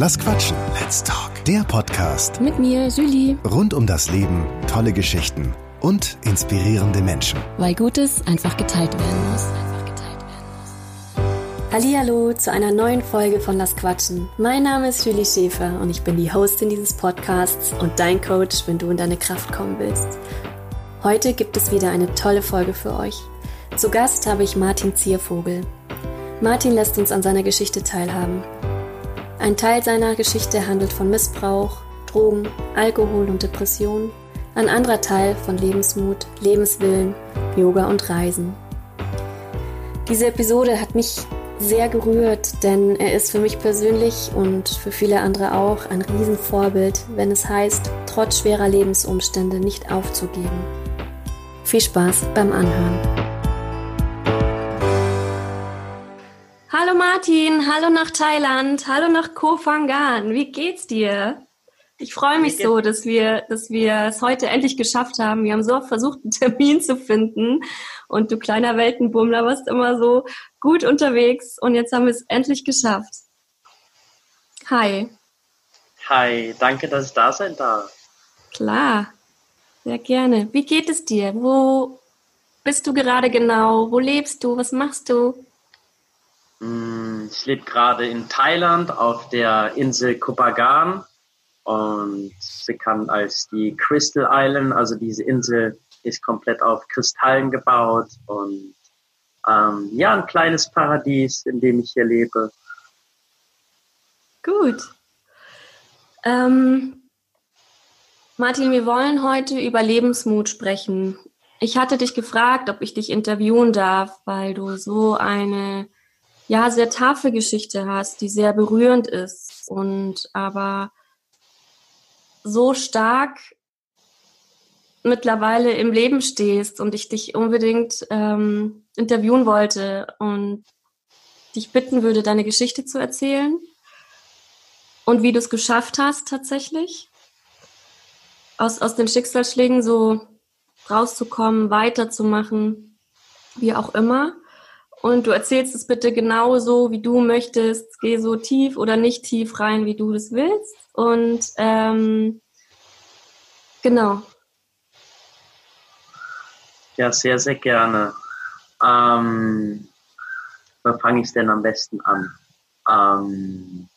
Lass quatschen. Let's talk. Der Podcast Mit mir, Julie. rund um das Leben, tolle Geschichten und inspirierende Menschen. Weil Gutes einfach geteilt werden muss. Hallo zu einer neuen Folge von Lass Quatschen. Mein Name ist Julie Schäfer und ich bin die Hostin dieses Podcasts und dein Coach, wenn du in deine Kraft kommen willst. Heute gibt es wieder eine tolle Folge für euch. Zu Gast habe ich Martin Ziervogel. Martin lässt uns an seiner Geschichte teilhaben. Ein Teil seiner Geschichte handelt von Missbrauch, Drogen, Alkohol und Depression. Ein anderer Teil von Lebensmut, Lebenswillen, Yoga und Reisen. Diese Episode hat mich sehr gerührt, denn er ist für mich persönlich und für viele andere auch ein Riesenvorbild, wenn es heißt, trotz schwerer Lebensumstände nicht aufzugeben. Viel Spaß beim Anhören. Hallo Martin, hallo nach Thailand, hallo nach Koh Phangan. Wie geht's dir? Ich freue mich so, dass wir, dass wir es heute endlich geschafft haben. Wir haben so oft versucht, einen Termin zu finden. Und du kleiner Weltenbummler warst immer so gut unterwegs. Und jetzt haben wir es endlich geschafft. Hi. Hi, danke, dass ich da sein darf. Klar. Sehr gerne. Wie geht es dir? Wo bist du gerade genau? Wo lebst du? Was machst du? Mm, Ich lebe gerade in Thailand auf der Insel Kopagan und bekannt als die Crystal Island. Also diese Insel ist komplett auf Kristallen gebaut und ähm, ja, ein kleines Paradies, in dem ich hier lebe. Gut. Ähm, Martin, wir wollen heute über Lebensmut sprechen. Ich hatte dich gefragt, ob ich dich interviewen darf, weil du so eine ja sehr taffe Geschichte hast, die sehr berührend ist und aber so stark mittlerweile im Leben stehst und ich dich unbedingt ähm, interviewen wollte und dich bitten würde, deine Geschichte zu erzählen und wie du es geschafft hast tatsächlich aus, aus den Schicksalsschlägen so rauszukommen, weiterzumachen, wie auch immer. Und du erzählst es bitte genauso, wie du möchtest. Geh so tief oder nicht tief rein, wie du das willst. Und ähm, genau. Ja, sehr, sehr gerne. Ähm, wo fange ich denn am besten an? Ähm,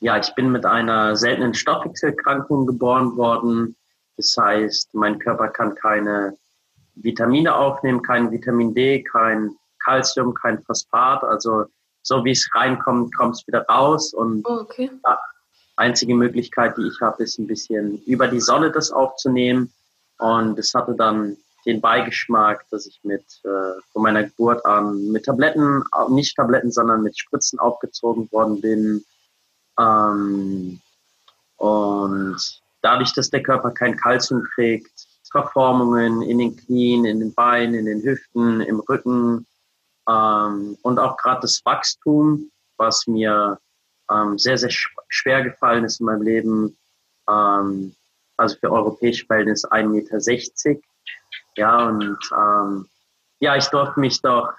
ja, ich bin mit einer seltenen Stoffwechselkrankung geboren worden. Das heißt, mein Körper kann keine Vitamine aufnehmen, kein Vitamin D, kein Calcium, kein Phosphat. Also so wie es reinkommt, kommt es wieder raus. Und Oh, okay. ja, einzige Möglichkeit, die ich habe, ist ein bisschen über die Sonne das aufzunehmen. Und es hatte dann den Beigeschmack, dass ich mit äh, von meiner Geburt an mit Tabletten, nicht Tabletten, sondern mit Spritzen aufgezogen worden bin. Ähm, und dadurch, dass der Körper kein Kalzium kriegt, Verformungen in den Knien, in den Beinen, in den Hüften, im Rücken ähm, und auch gerade das Wachstum, was mir ähm, sehr, sehr sch schwer gefallen ist in meinem Leben. Ähm, also für europäische Verhältnisse 1,60 Meter. Ja, und ähm, ja, ich durfte mich doch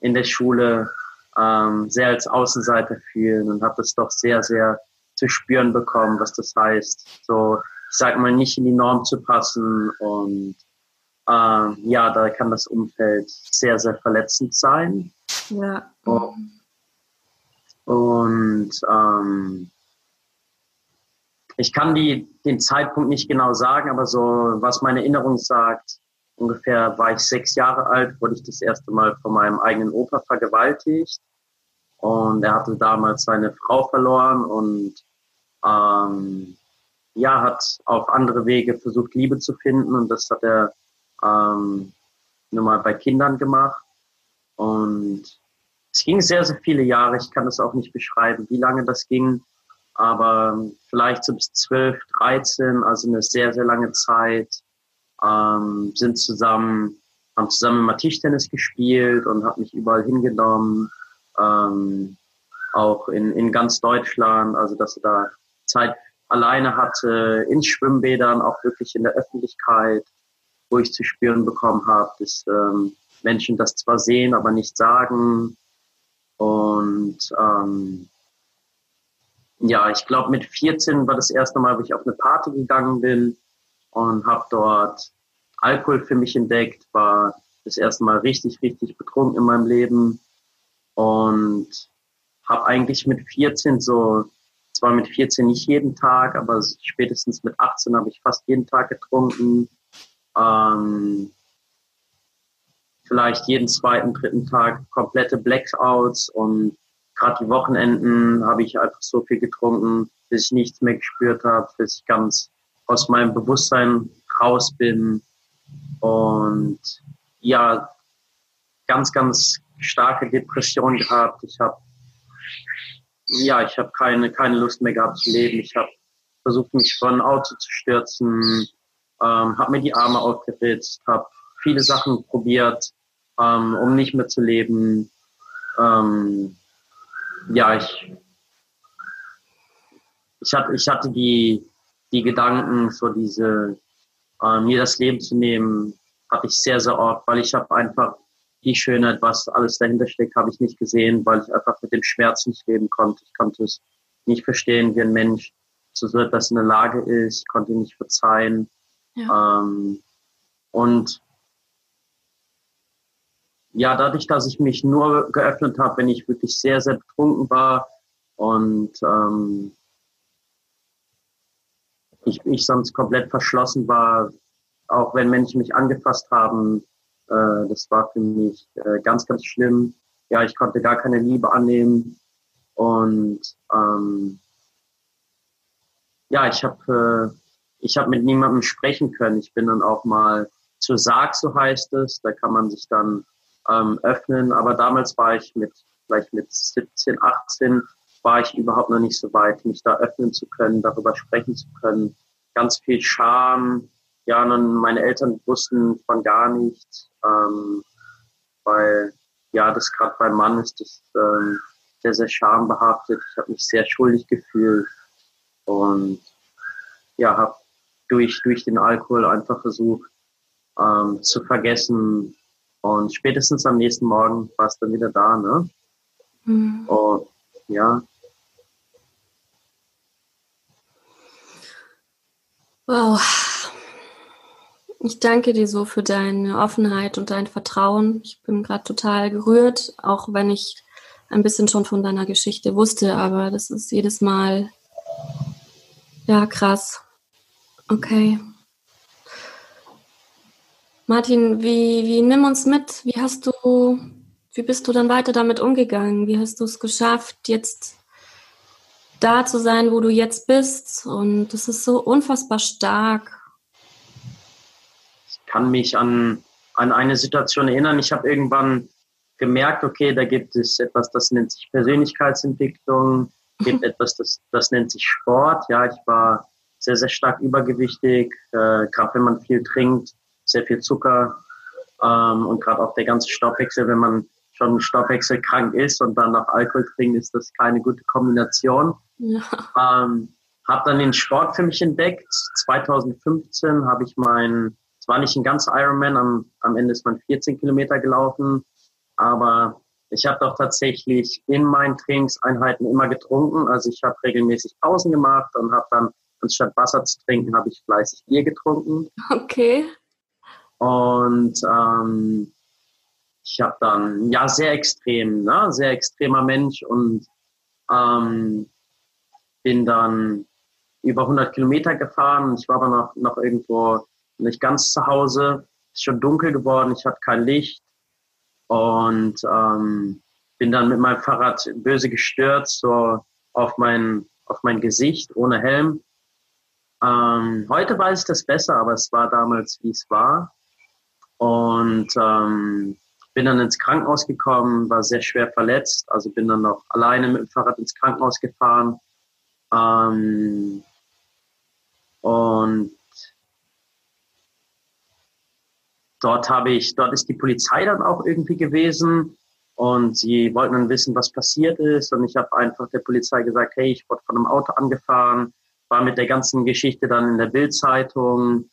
in der Schule ähm, sehr als Außenseiter fühlen und habe das doch sehr, sehr zu spüren bekommen, was das heißt, so, sag mal, nicht in die Norm zu passen und ähm, ja, da kann das Umfeld sehr, sehr verletzend sein. Ja. Oh. Und ähm, ich kann die, den Zeitpunkt nicht genau sagen, aber so, was meine Erinnerung sagt, ungefähr war ich sechs Jahre alt, wurde ich das erste Mal von meinem eigenen Opa vergewaltigt. Und er hatte damals seine Frau verloren und ähm, ja, hat auf andere Wege versucht, Liebe zu finden. Und das hat er ähm, nur mal bei Kindern gemacht. Und es ging sehr, sehr viele Jahre. Ich kann das auch nicht beschreiben, wie lange das ging. Aber vielleicht so bis 12, 13, also eine sehr, sehr lange Zeit, ähm, sind zusammen, haben zusammen immer Tischtennis gespielt und hat mich überall hingenommen. Ähm, auch in, in ganz Deutschland, also dass er da Zeit alleine hatte, in Schwimmbädern, auch wirklich in der Öffentlichkeit, wo ich zu spüren bekommen habe, dass ähm, Menschen das zwar sehen, aber nicht sagen. Und ähm, ja, ich glaube mit 14 war das erste Mal, wo ich auf eine Party gegangen bin und habe dort Alkohol für mich entdeckt, war das erste Mal richtig, richtig betrunken in meinem Leben und habe eigentlich mit 14 so, zwar mit 14 nicht jeden Tag, aber spätestens mit 18 habe ich fast jeden Tag getrunken. Ähm, vielleicht jeden zweiten, dritten Tag komplette Blackouts und gerade die Wochenenden habe ich einfach so viel getrunken, bis ich nichts mehr gespürt habe, bis ich ganz aus meinem Bewusstsein raus bin und ja, ganz, ganz starke Depression gehabt. Ich habe ja, ich habe keine, keine Lust mehr gehabt zu leben. Ich habe versucht, mich von Auto zu stürzen, ähm, habe mir die Arme aufgeritzt, habe viele Sachen probiert, ähm, um nicht mehr zu leben. Ähm, ja, ich, ich, hatte, ich hatte die, die Gedanken, so diese, äh, mir das Leben zu nehmen, hatte ich sehr, sehr oft, weil ich habe einfach die Schönheit, was alles dahinter steckt, habe ich nicht gesehen, weil ich einfach mit dem Schmerz nicht leben konnte. Ich konnte es nicht verstehen, wie ein Mensch zu so etwas in der Lage ist. Ich konnte ihn nicht verzeihen. Ja. Ähm, und ja, dadurch, dass ich mich nur geöffnet habe, wenn ich wirklich sehr, sehr betrunken war und ähm, ich, ich sonst komplett verschlossen war, auch wenn Menschen mich angefasst haben, äh, das war für mich äh, ganz, ganz schlimm. Ja, ich konnte gar keine Liebe annehmen und ähm, ja, ich habe äh, ich habe mit niemandem sprechen können. Ich bin dann auch mal zur Sarg, so heißt es. Da kann man sich dann ähm, öffnen. Aber damals war ich mit, vielleicht mit 17, 18, war ich überhaupt noch nicht so weit, mich da öffnen zu können, darüber sprechen zu können. Ganz viel Scham. Ja, und meine Eltern wussten von gar nichts, ähm, weil ja, das gerade beim Mann ist das ähm, sehr, sehr schambehaftet. Ich habe mich sehr schuldig gefühlt und ja, habe durch, durch den Alkohol einfach versucht ähm, zu vergessen, und spätestens am nächsten Morgen war es dann wieder da, ne? Mhm. Und ja. Wow. Ich danke dir so für deine Offenheit und dein Vertrauen. Ich bin gerade total gerührt, auch wenn ich ein bisschen schon von deiner Geschichte wusste, aber das ist jedes Mal ja krass. Okay. Martin, wie, wie nimm uns mit? Wie hast du, wie bist du dann weiter damit umgegangen? Wie hast du es geschafft, jetzt da zu sein, wo du jetzt bist? Und das ist so unfassbar stark. Ich kann mich an, an eine Situation erinnern. Ich habe irgendwann gemerkt, okay, da gibt es etwas, das nennt sich Persönlichkeitsentwicklung, gibt etwas, das, das nennt sich Sport. Ja, ich war sehr, sehr stark übergewichtig, äh, gerade wenn man viel trinkt sehr viel Zucker ähm, und gerade auch der ganze Stoffwechsel, wenn man schon stoffwechselkrank ist und dann noch Alkohol trinkt, ist das keine gute Kombination. Ja. Ähm, habe dann den Sport für mich entdeckt. 2015 habe ich mein, es war nicht ein ganz Ironman, am, am Ende ist man 14 Kilometer gelaufen, aber ich habe doch tatsächlich in meinen Trainingseinheiten immer getrunken. Also ich habe regelmäßig Pausen gemacht und habe dann anstatt Wasser zu trinken, habe ich fleißig Bier getrunken. Okay. Und ähm, ich habe dann, ja, sehr extrem, ne? sehr extremer Mensch und ähm, bin dann über 100 Kilometer gefahren. Ich war aber noch, noch irgendwo nicht ganz zu Hause. Ist schon dunkel geworden, ich hatte kein Licht und ähm, bin dann mit meinem Fahrrad böse gestürzt, so auf mein, auf mein Gesicht ohne Helm. Ähm, heute weiß ich das besser, aber es war damals, wie es war. Und ähm, bin dann ins Krankenhaus gekommen, war sehr schwer verletzt, also bin dann noch alleine mit dem Fahrrad ins Krankenhaus gefahren. Ähm, und dort habe ich, dort ist die Polizei dann auch irgendwie gewesen und sie wollten dann wissen, was passiert ist. Und ich habe einfach der Polizei gesagt, hey, ich wurde von einem Auto angefahren, war mit der ganzen Geschichte dann in der Bildzeitung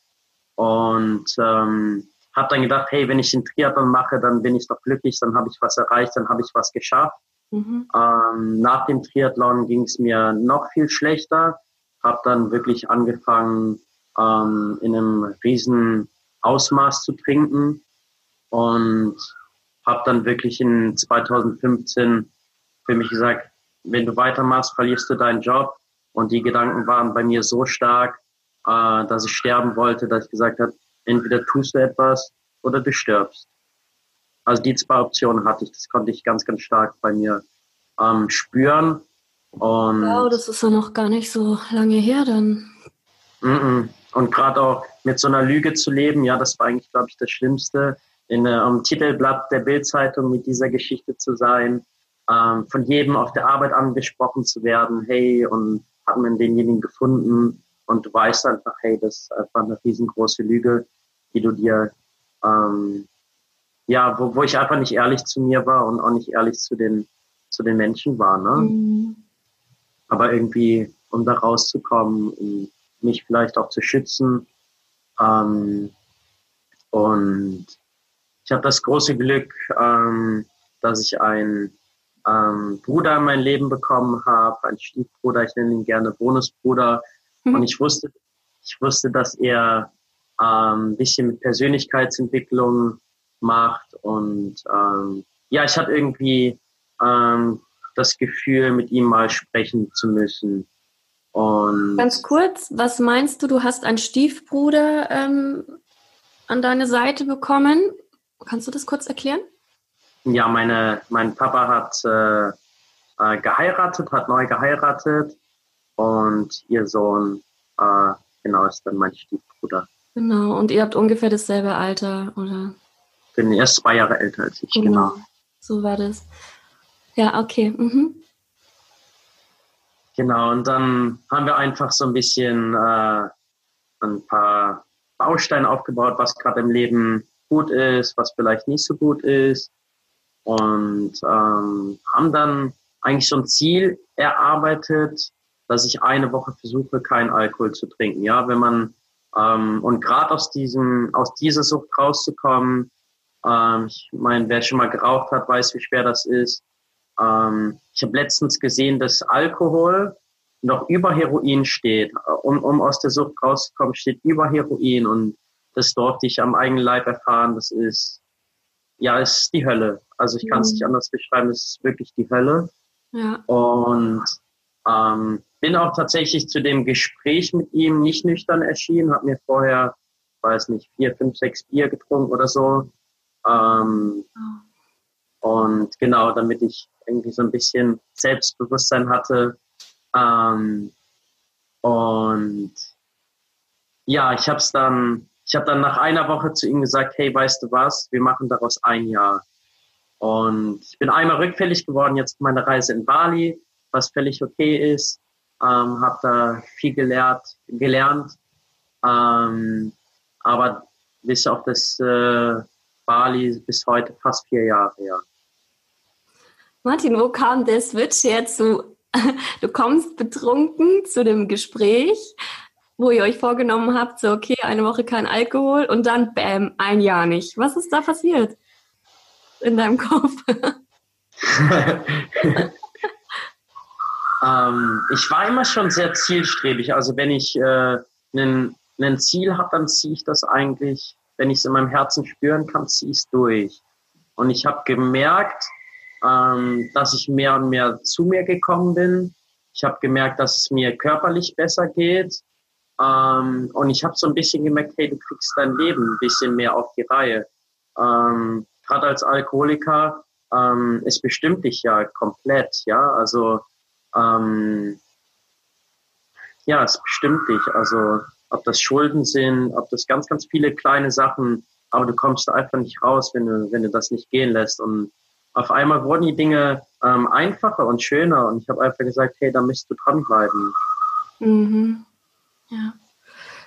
und ähm, habe dann gedacht, hey, wenn ich den Triathlon mache, dann bin ich doch glücklich, dann habe ich was erreicht, dann habe ich was geschafft. Mhm. Ähm, nach dem Triathlon ging es mir noch viel schlechter. Habe dann wirklich angefangen, ähm, in einem riesen Ausmaß zu trinken und habe dann wirklich in 2015 für mich gesagt, wenn du weitermachst, verlierst du deinen Job. Und die Gedanken waren bei mir so stark, äh, dass ich sterben wollte, dass ich gesagt habe, entweder tust du etwas oder du stirbst. Also die zwei Optionen hatte ich, das konnte ich ganz, ganz stark bei mir ähm, spüren. Und wow, das ist ja noch gar nicht so lange her dann. Und gerade auch mit so einer Lüge zu leben, ja, das war eigentlich, glaube ich, das Schlimmste, in einem Titelblatt der Bildzeitung mit dieser Geschichte zu sein, ähm, von jedem auf der Arbeit angesprochen zu werden, hey, und hat man denjenigen gefunden und du weißt einfach, hey, das ist einfach eine riesengroße Lüge, die du dir, ähm, ja, wo, wo ich einfach nicht ehrlich zu mir war und auch nicht ehrlich zu den, zu den Menschen war, ne? Mhm. Aber irgendwie, um da rauszukommen, um mich vielleicht auch zu schützen, ähm, und ich habe das große Glück, ähm, dass ich einen ähm, Bruder in mein Leben bekommen habe, einen Stiefbruder, ich nenne ihn gerne Bonusbruder. Mhm. Und ich wusste, ich wusste, dass er ähm, ein bisschen mit Persönlichkeitsentwicklung macht. Und ähm, ja, ich hatte irgendwie ähm, das Gefühl, mit ihm mal sprechen zu müssen. Und Ganz kurz, was meinst du, du hast einen Stiefbruder ähm, an deine Seite bekommen? Kannst du das kurz erklären? Ja, meine, mein Papa hat äh, äh, geheiratet, hat neu geheiratet und ihr Sohn, äh, genau, ist dann mein Stiefbruder. Genau, und ihr habt ungefähr dasselbe Alter, oder? Ich bin erst zwei Jahre älter als ich, genau. genau. So war das. Ja, okay. Mhm. Genau, und dann haben wir einfach so ein bisschen äh, ein paar Bausteine aufgebaut, was gerade im Leben gut ist, was vielleicht nicht so gut ist. Und ähm, haben dann eigentlich so ein Ziel erarbeitet, dass ich eine Woche versuche, keinen Alkohol zu trinken. Ja, wenn man ähm, und gerade aus diesem, aus dieser Sucht rauszukommen, ähm, ich meine, wer schon mal geraucht hat, weiß, wie schwer das ist. Ähm, ich habe letztens gesehen, dass Alkohol noch über Heroin steht. Um, um aus der Sucht rauszukommen, steht über Heroin und das durfte ich am eigenen Leib erfahren. Das ist, ja, es ist die Hölle. Also ich kann es mhm. nicht anders beschreiben, es ist wirklich die Hölle. Ja. Und ähm, bin auch tatsächlich zu dem Gespräch mit ihm nicht nüchtern erschienen, habe mir vorher, weiß nicht, vier, fünf, sechs Bier getrunken oder so. Ähm, oh. Und genau, damit ich irgendwie so ein bisschen Selbstbewusstsein hatte. Ähm, und ja, ich habe es dann ich habe dann nach einer Woche zu ihm gesagt, hey, weißt du was, wir machen daraus ein Jahr. Und ich bin einmal rückfällig geworden, jetzt meine Reise in Bali, was völlig okay ist. Ähm, habe da viel gelehrt, gelernt. Ähm, aber bis auf das äh, Bali bis heute fast vier Jahre, ja. Martin, wo kam der Switch jetzt? Du, du kommst betrunken zu dem Gespräch wo ihr euch vorgenommen habt, so okay, eine Woche kein Alkohol und dann bam, ein Jahr nicht. Was ist da passiert in deinem Kopf? ähm, ich war immer schon sehr zielstrebig. Also wenn ich äh, ein Ziel habe, dann ziehe ich das eigentlich, wenn ich es in meinem Herzen spüren kann, ziehe ich es durch. Und ich habe gemerkt, ähm, dass ich mehr und mehr zu mir gekommen bin. Ich habe gemerkt, dass es mir körperlich besser geht. Ähm, und ich habe so ein bisschen gemerkt, hey, du kriegst dein Leben ein bisschen mehr auf die Reihe. Ähm, Gerade als Alkoholiker, ähm, es bestimmt dich ja komplett, ja. Also ähm, ja, es bestimmt dich. Also ob das Schulden sind, ob das ganz, ganz viele kleine Sachen, aber du kommst einfach nicht raus, wenn du, wenn du das nicht gehen lässt. Und auf einmal wurden die Dinge ähm, einfacher und schöner und ich habe einfach gesagt, hey, da müsst du dranbleiben. Mhm. Ja.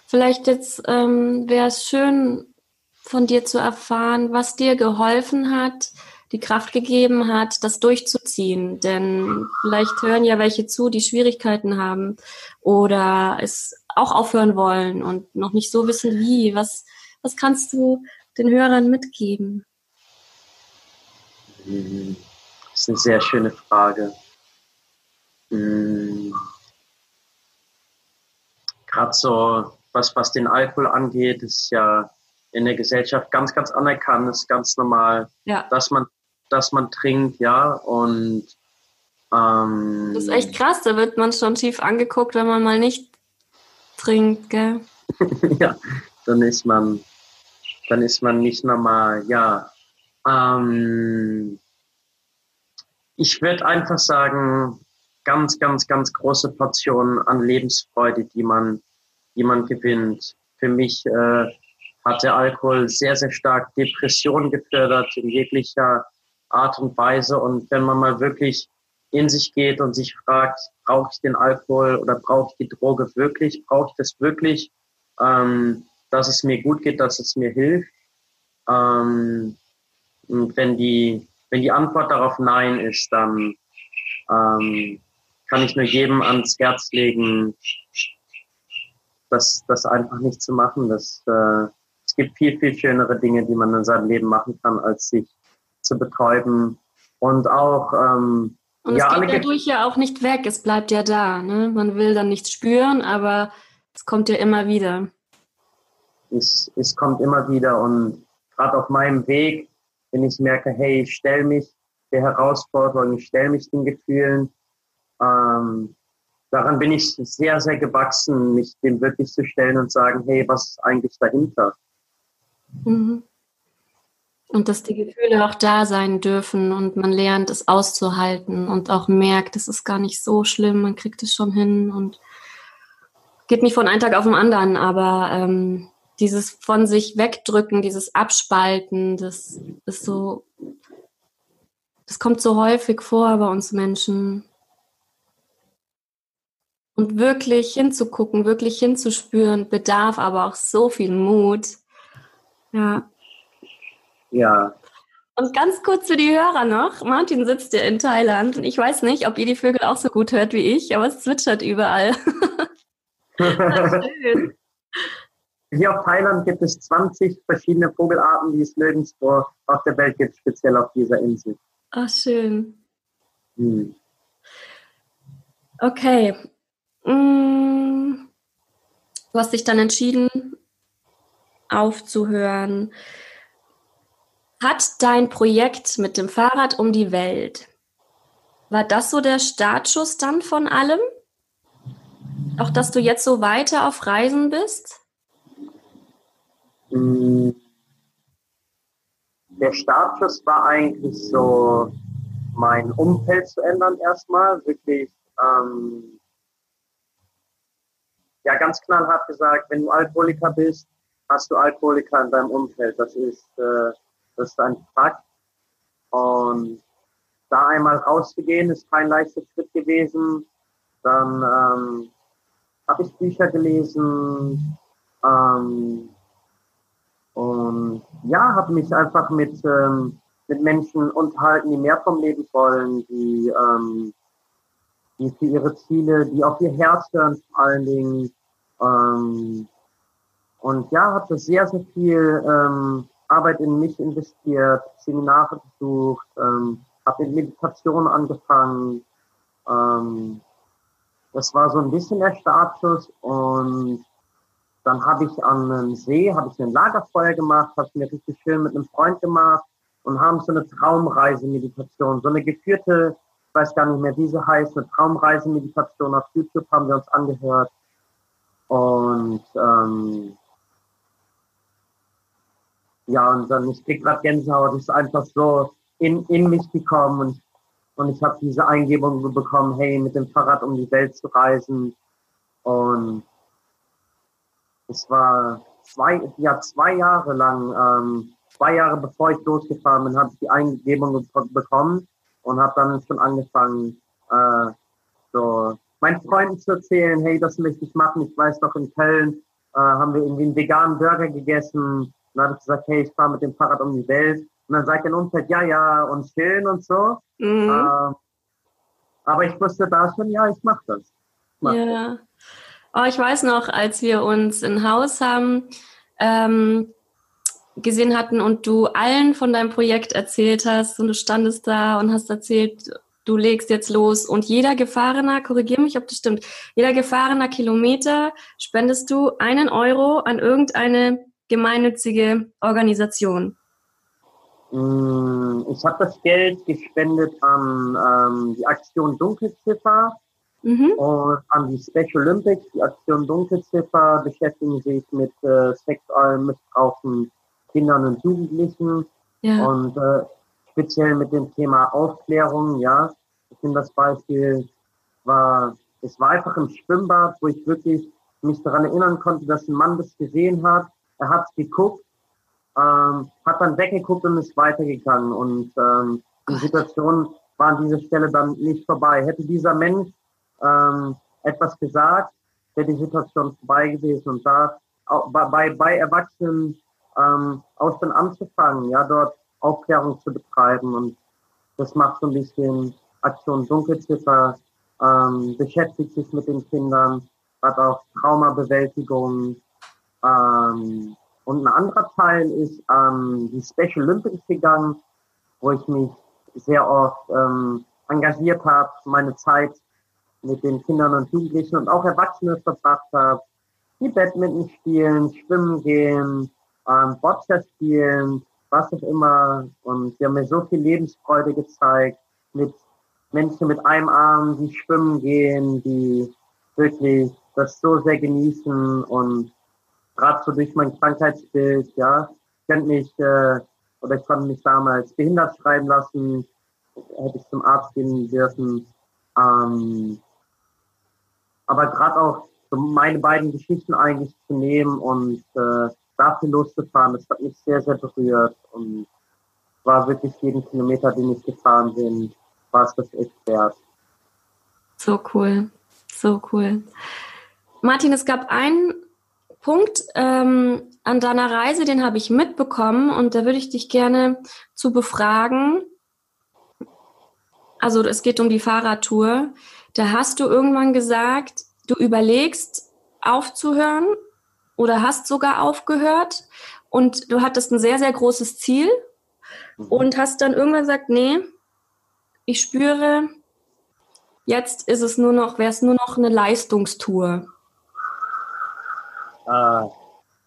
Vielleicht jetzt ähm, wäre es schön von dir zu erfahren, was dir geholfen hat, die Kraft gegeben hat, das durchzuziehen. Denn vielleicht hören ja welche zu, die Schwierigkeiten haben oder es auch aufhören wollen und noch nicht so wissen, wie. Was, was kannst du den Hörern mitgeben? Das Das ist eine sehr schöne Frage. Hm. Gerade so, was, was den Alkohol angeht, ist ja in der Gesellschaft ganz, ganz anerkannt, ist ganz normal, ja. dass man, dass man trinkt, ja, und ähm, das ist echt krass, da wird man schon tief angeguckt, wenn man mal nicht trinkt, gell? ja, dann ist man, dann ist man nicht normal, ja. Ähm, ich würde einfach sagen, ganz, ganz, ganz große Portionen an Lebensfreude, die man, die man gewinnt. Für mich äh, hat der Alkohol sehr, sehr stark Depressionen gefördert in jeglicher Art und Weise. Und wenn man mal wirklich in sich geht und sich fragt, brauche ich den Alkohol oder brauche ich die Droge wirklich? Brauche ich das wirklich, ähm, dass es mir gut geht, dass es mir hilft? Ähm, und wenn die, wenn die Antwort darauf Nein ist, dann ähm, kann ich nur jedem ans Herz legen, das, das einfach nicht zu machen. Das, äh, es gibt viel, viel schönere Dinge, die man in seinem Leben machen kann, als sich zu betäuben. Und auch ähm, und ja, es geht dadurch ja auch nicht weg, es bleibt ja da. Ne? Man will dann nichts spüren, aber es kommt ja immer wieder. Es, es kommt immer wieder und gerade auf meinem Weg, wenn ich merke, hey, ich stelle mich der Herausforderung, ich stelle mich den Gefühlen, ähm, daran bin ich sehr, sehr gewachsen, mich dem wirklich zu stellen und sagen, hey, was ist eigentlich dahinter? Mhm. Und dass die Gefühle auch da sein dürfen und man lernt, es auszuhalten und auch merkt, es ist gar nicht so schlimm, man kriegt es schon hin und geht nicht von einem Tag auf den anderen, aber ähm, dieses von sich wegdrücken, dieses Abspalten, das ist so, das kommt so häufig vor bei uns Menschen. Und wirklich hinzugucken, wirklich hinzuspüren, bedarf aber auch so viel Mut. Ja. Ja. Und ganz kurz für die Hörer noch. Martin sitzt ja in Thailand und ich weiß nicht, ob ihr die Vögel auch so gut hört wie ich, aber es zwitschert überall. schön. Hier auf Thailand gibt es 20 verschiedene Vogelarten, die es nirgendwo auf der Welt gibt, speziell auf dieser Insel. Ach, schön. Hm. Okay. Mm. Du hast dich dann entschieden, aufzuhören. Hat dein Projekt mit dem Fahrrad um die Welt, war das so der Startschuss dann von allem? Auch dass du jetzt so weiter auf Reisen bist? Der Startschuss war eigentlich so, mein Umfeld zu ändern erstmal, wirklich ähm, ja ganz knallhart gesagt, wenn du Alkoholiker bist, hast du Alkoholiker in deinem Umfeld. Das ist äh, das ist ein Fakt. Und da einmal rauszugehen, ist kein leichter Schritt gewesen. Dann ähm, habe ich Bücher gelesen ähm, und ja, habe mich einfach mit, ähm, mit Menschen unterhalten, die mehr vom Leben wollen, die, ähm, die für ihre Ziele, die auf ihr Herz hören vor allen Dingen. Ähm, und ja, habe sehr, sehr viel ähm, Arbeit in mich investiert, Seminare besucht, ähm, habe mit Meditation angefangen. Ähm, das war so ein bisschen der Startschuss und dann habe ich an einem See, habe ich ein Lagerfeuer gemacht, habe mir richtig schön mit einem Freund gemacht und haben so eine Traumreise-Meditation, so eine geführte, ich weiß gar nicht mehr, wie sie heißt, eine Traumreise-Meditation auf YouTube haben wir uns angehört. Und ähm, ja, und dann, ich krieg gerade Gänsehaut, ist einfach so in, in mich gekommen und, und ich habe diese Eingebung bekommen, hey, mit dem Fahrrad um die Welt zu reisen. Und es war zwei, ja, zwei Jahre lang, ähm, zwei Jahre bevor ich losgefahren bin, habe ich die Eingebung bekommen und habe dann schon angefangen, äh, so meinen Freunden zu erzählen, hey, das möchte ich machen. Ich weiß doch, in Köln äh, haben wir irgendwie einen veganen Burger gegessen dann habe ich gesagt, hey, ich fahre mit dem Fahrrad um die Welt. Und dann sagt ein Umfeld, ja, ja, und schön und so. Mhm. Ähm, aber ich wusste da schon, ja, ich mache das. mach ja. Das. Oh, ich weiß noch, als wir uns ein Haus haben, ähm, gesehen hatten und du allen von deinem Projekt erzählt hast und du standest da und hast erzählt, du legst jetzt los und jeder gefahrener, korrigier mich, ob das stimmt, jeder gefahrener Kilometer spendest du einen Euro an irgendeine gemeinnützige Organisation. Mm, ich habe das Geld gespendet an ähm, die Aktion Dunkelziffer mhm. und an die Special Olympics. Die Aktion Dunkelziffer beschäftigen sich mit äh, sexuellem Missbrauch Kindern und Jugendlichen ja. und äh, speziell mit dem Thema Aufklärung. Ja, ich finde das Beispiel war, es war einfach im Schwimmbad, wo ich wirklich mich daran erinnern konnte, dass ein Mann das gesehen hat. Er hat es geguckt ähm, hat dann weggeguckt und ist weitergegangen. Und ähm, die Situation war an dieser Stelle dann nicht vorbei. Hätte dieser Mensch ähm, etwas gesagt, wäre die Situation vorbei gewesen. Und da bei, bei Erwachsenen ähm, auch schon anzufangen, ja, dort Aufklärung zu betreiben. Und das macht so ein bisschen Aktion Dunkelziffer, ähm, beschäftigt sich mit den Kindern, hat auch Traumabewältigung, ähm, und ein anderer Teil ist ähm, die Special Olympics gegangen, wo ich mich sehr oft ähm, engagiert habe, meine Zeit mit den Kindern und Jugendlichen und auch Erwachsenen verbracht habe, die Badminton spielen, schwimmen gehen, ähm, Boccia spielen, was auch immer. Und sie haben mir so viel Lebensfreude gezeigt mit Menschen mit einem Arm, die schwimmen gehen, die wirklich das so sehr genießen und gerade so durch mein Krankheitsbild, ja, ich könnte mich, äh, oder ich konnte mich damals behindert schreiben lassen, hätte ich zum Arzt gehen dürfen. Ähm, aber gerade auch so meine beiden Geschichten eigentlich zu nehmen und äh, dafür loszufahren, das hat mich sehr, sehr berührt und war wirklich jeden Kilometer, den ich gefahren bin, war es das echt wert. So cool, so cool. Martin, es gab einen Punkt ähm, an deiner Reise, den habe ich mitbekommen und da würde ich dich gerne zu befragen. Also es geht um die Fahrradtour. Da hast du irgendwann gesagt, du überlegst aufzuhören oder hast sogar aufgehört und du hattest ein sehr, sehr großes Ziel mhm. und hast dann irgendwann gesagt, nee, ich spüre, jetzt ist es nur noch, wäre es nur noch eine Leistungstour. Äh,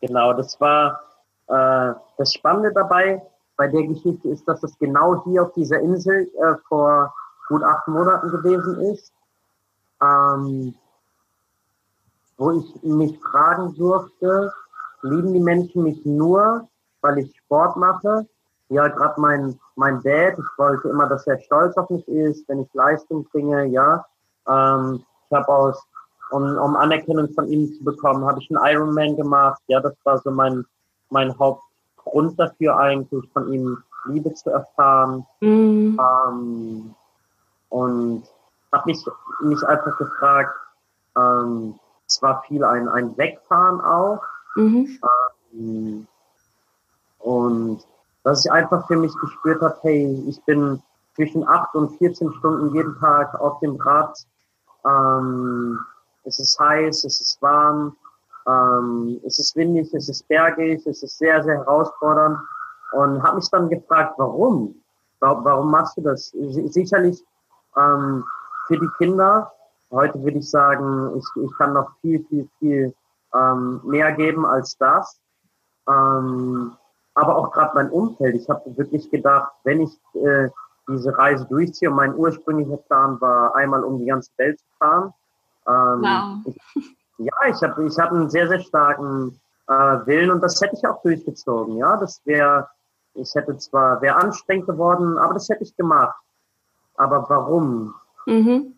genau, das war äh, das Spannende dabei bei der Geschichte ist, dass es genau hier auf dieser Insel äh, vor gut acht Monaten gewesen ist, ähm, wo ich mich fragen durfte, lieben die Menschen mich nur, weil ich Sport mache? Ja, gerade mein, mein Dad, ich wollte immer, dass er stolz auf mich ist, wenn ich Leistung bringe, ja. Ähm, ich habe aus um, um Anerkennung von ihm zu bekommen, habe ich einen Ironman gemacht. Ja, das war so mein, mein Hauptgrund dafür eigentlich, von ihm Liebe zu erfahren. Mhm. Ähm, und habe mich, mich einfach gefragt, ähm, es war viel ein, ein Wegfahren auch. Mhm. Ähm, und dass ich einfach für mich gespürt habe, hey, ich bin zwischen acht und 14 Stunden jeden Tag auf dem Rad. Ähm, es ist heiß, es ist warm, ähm, es ist windig, es ist bergig, es ist sehr, sehr herausfordernd und habe mich dann gefragt, warum? Warum, machst du das? Sicherlich ähm, für die Kinder. Heute würde ich sagen, ich, ich kann noch viel, viel, viel ähm, mehr geben als das. Ähm, aber auch gerade mein Umfeld. Ich habe wirklich gedacht, wenn ich äh, diese Reise durchziehe, und mein ursprünglicher Plan war, einmal um die ganze Welt zu fahren, ähm, wow. Ich, ja, ich habe ich hab einen sehr, sehr starken äh, Willen und das hätte ich auch durchgezogen. Ja, das wäre, ich hätte zwar, wäre anstrengend geworden, aber das hätte ich gemacht. Aber warum? Mhm.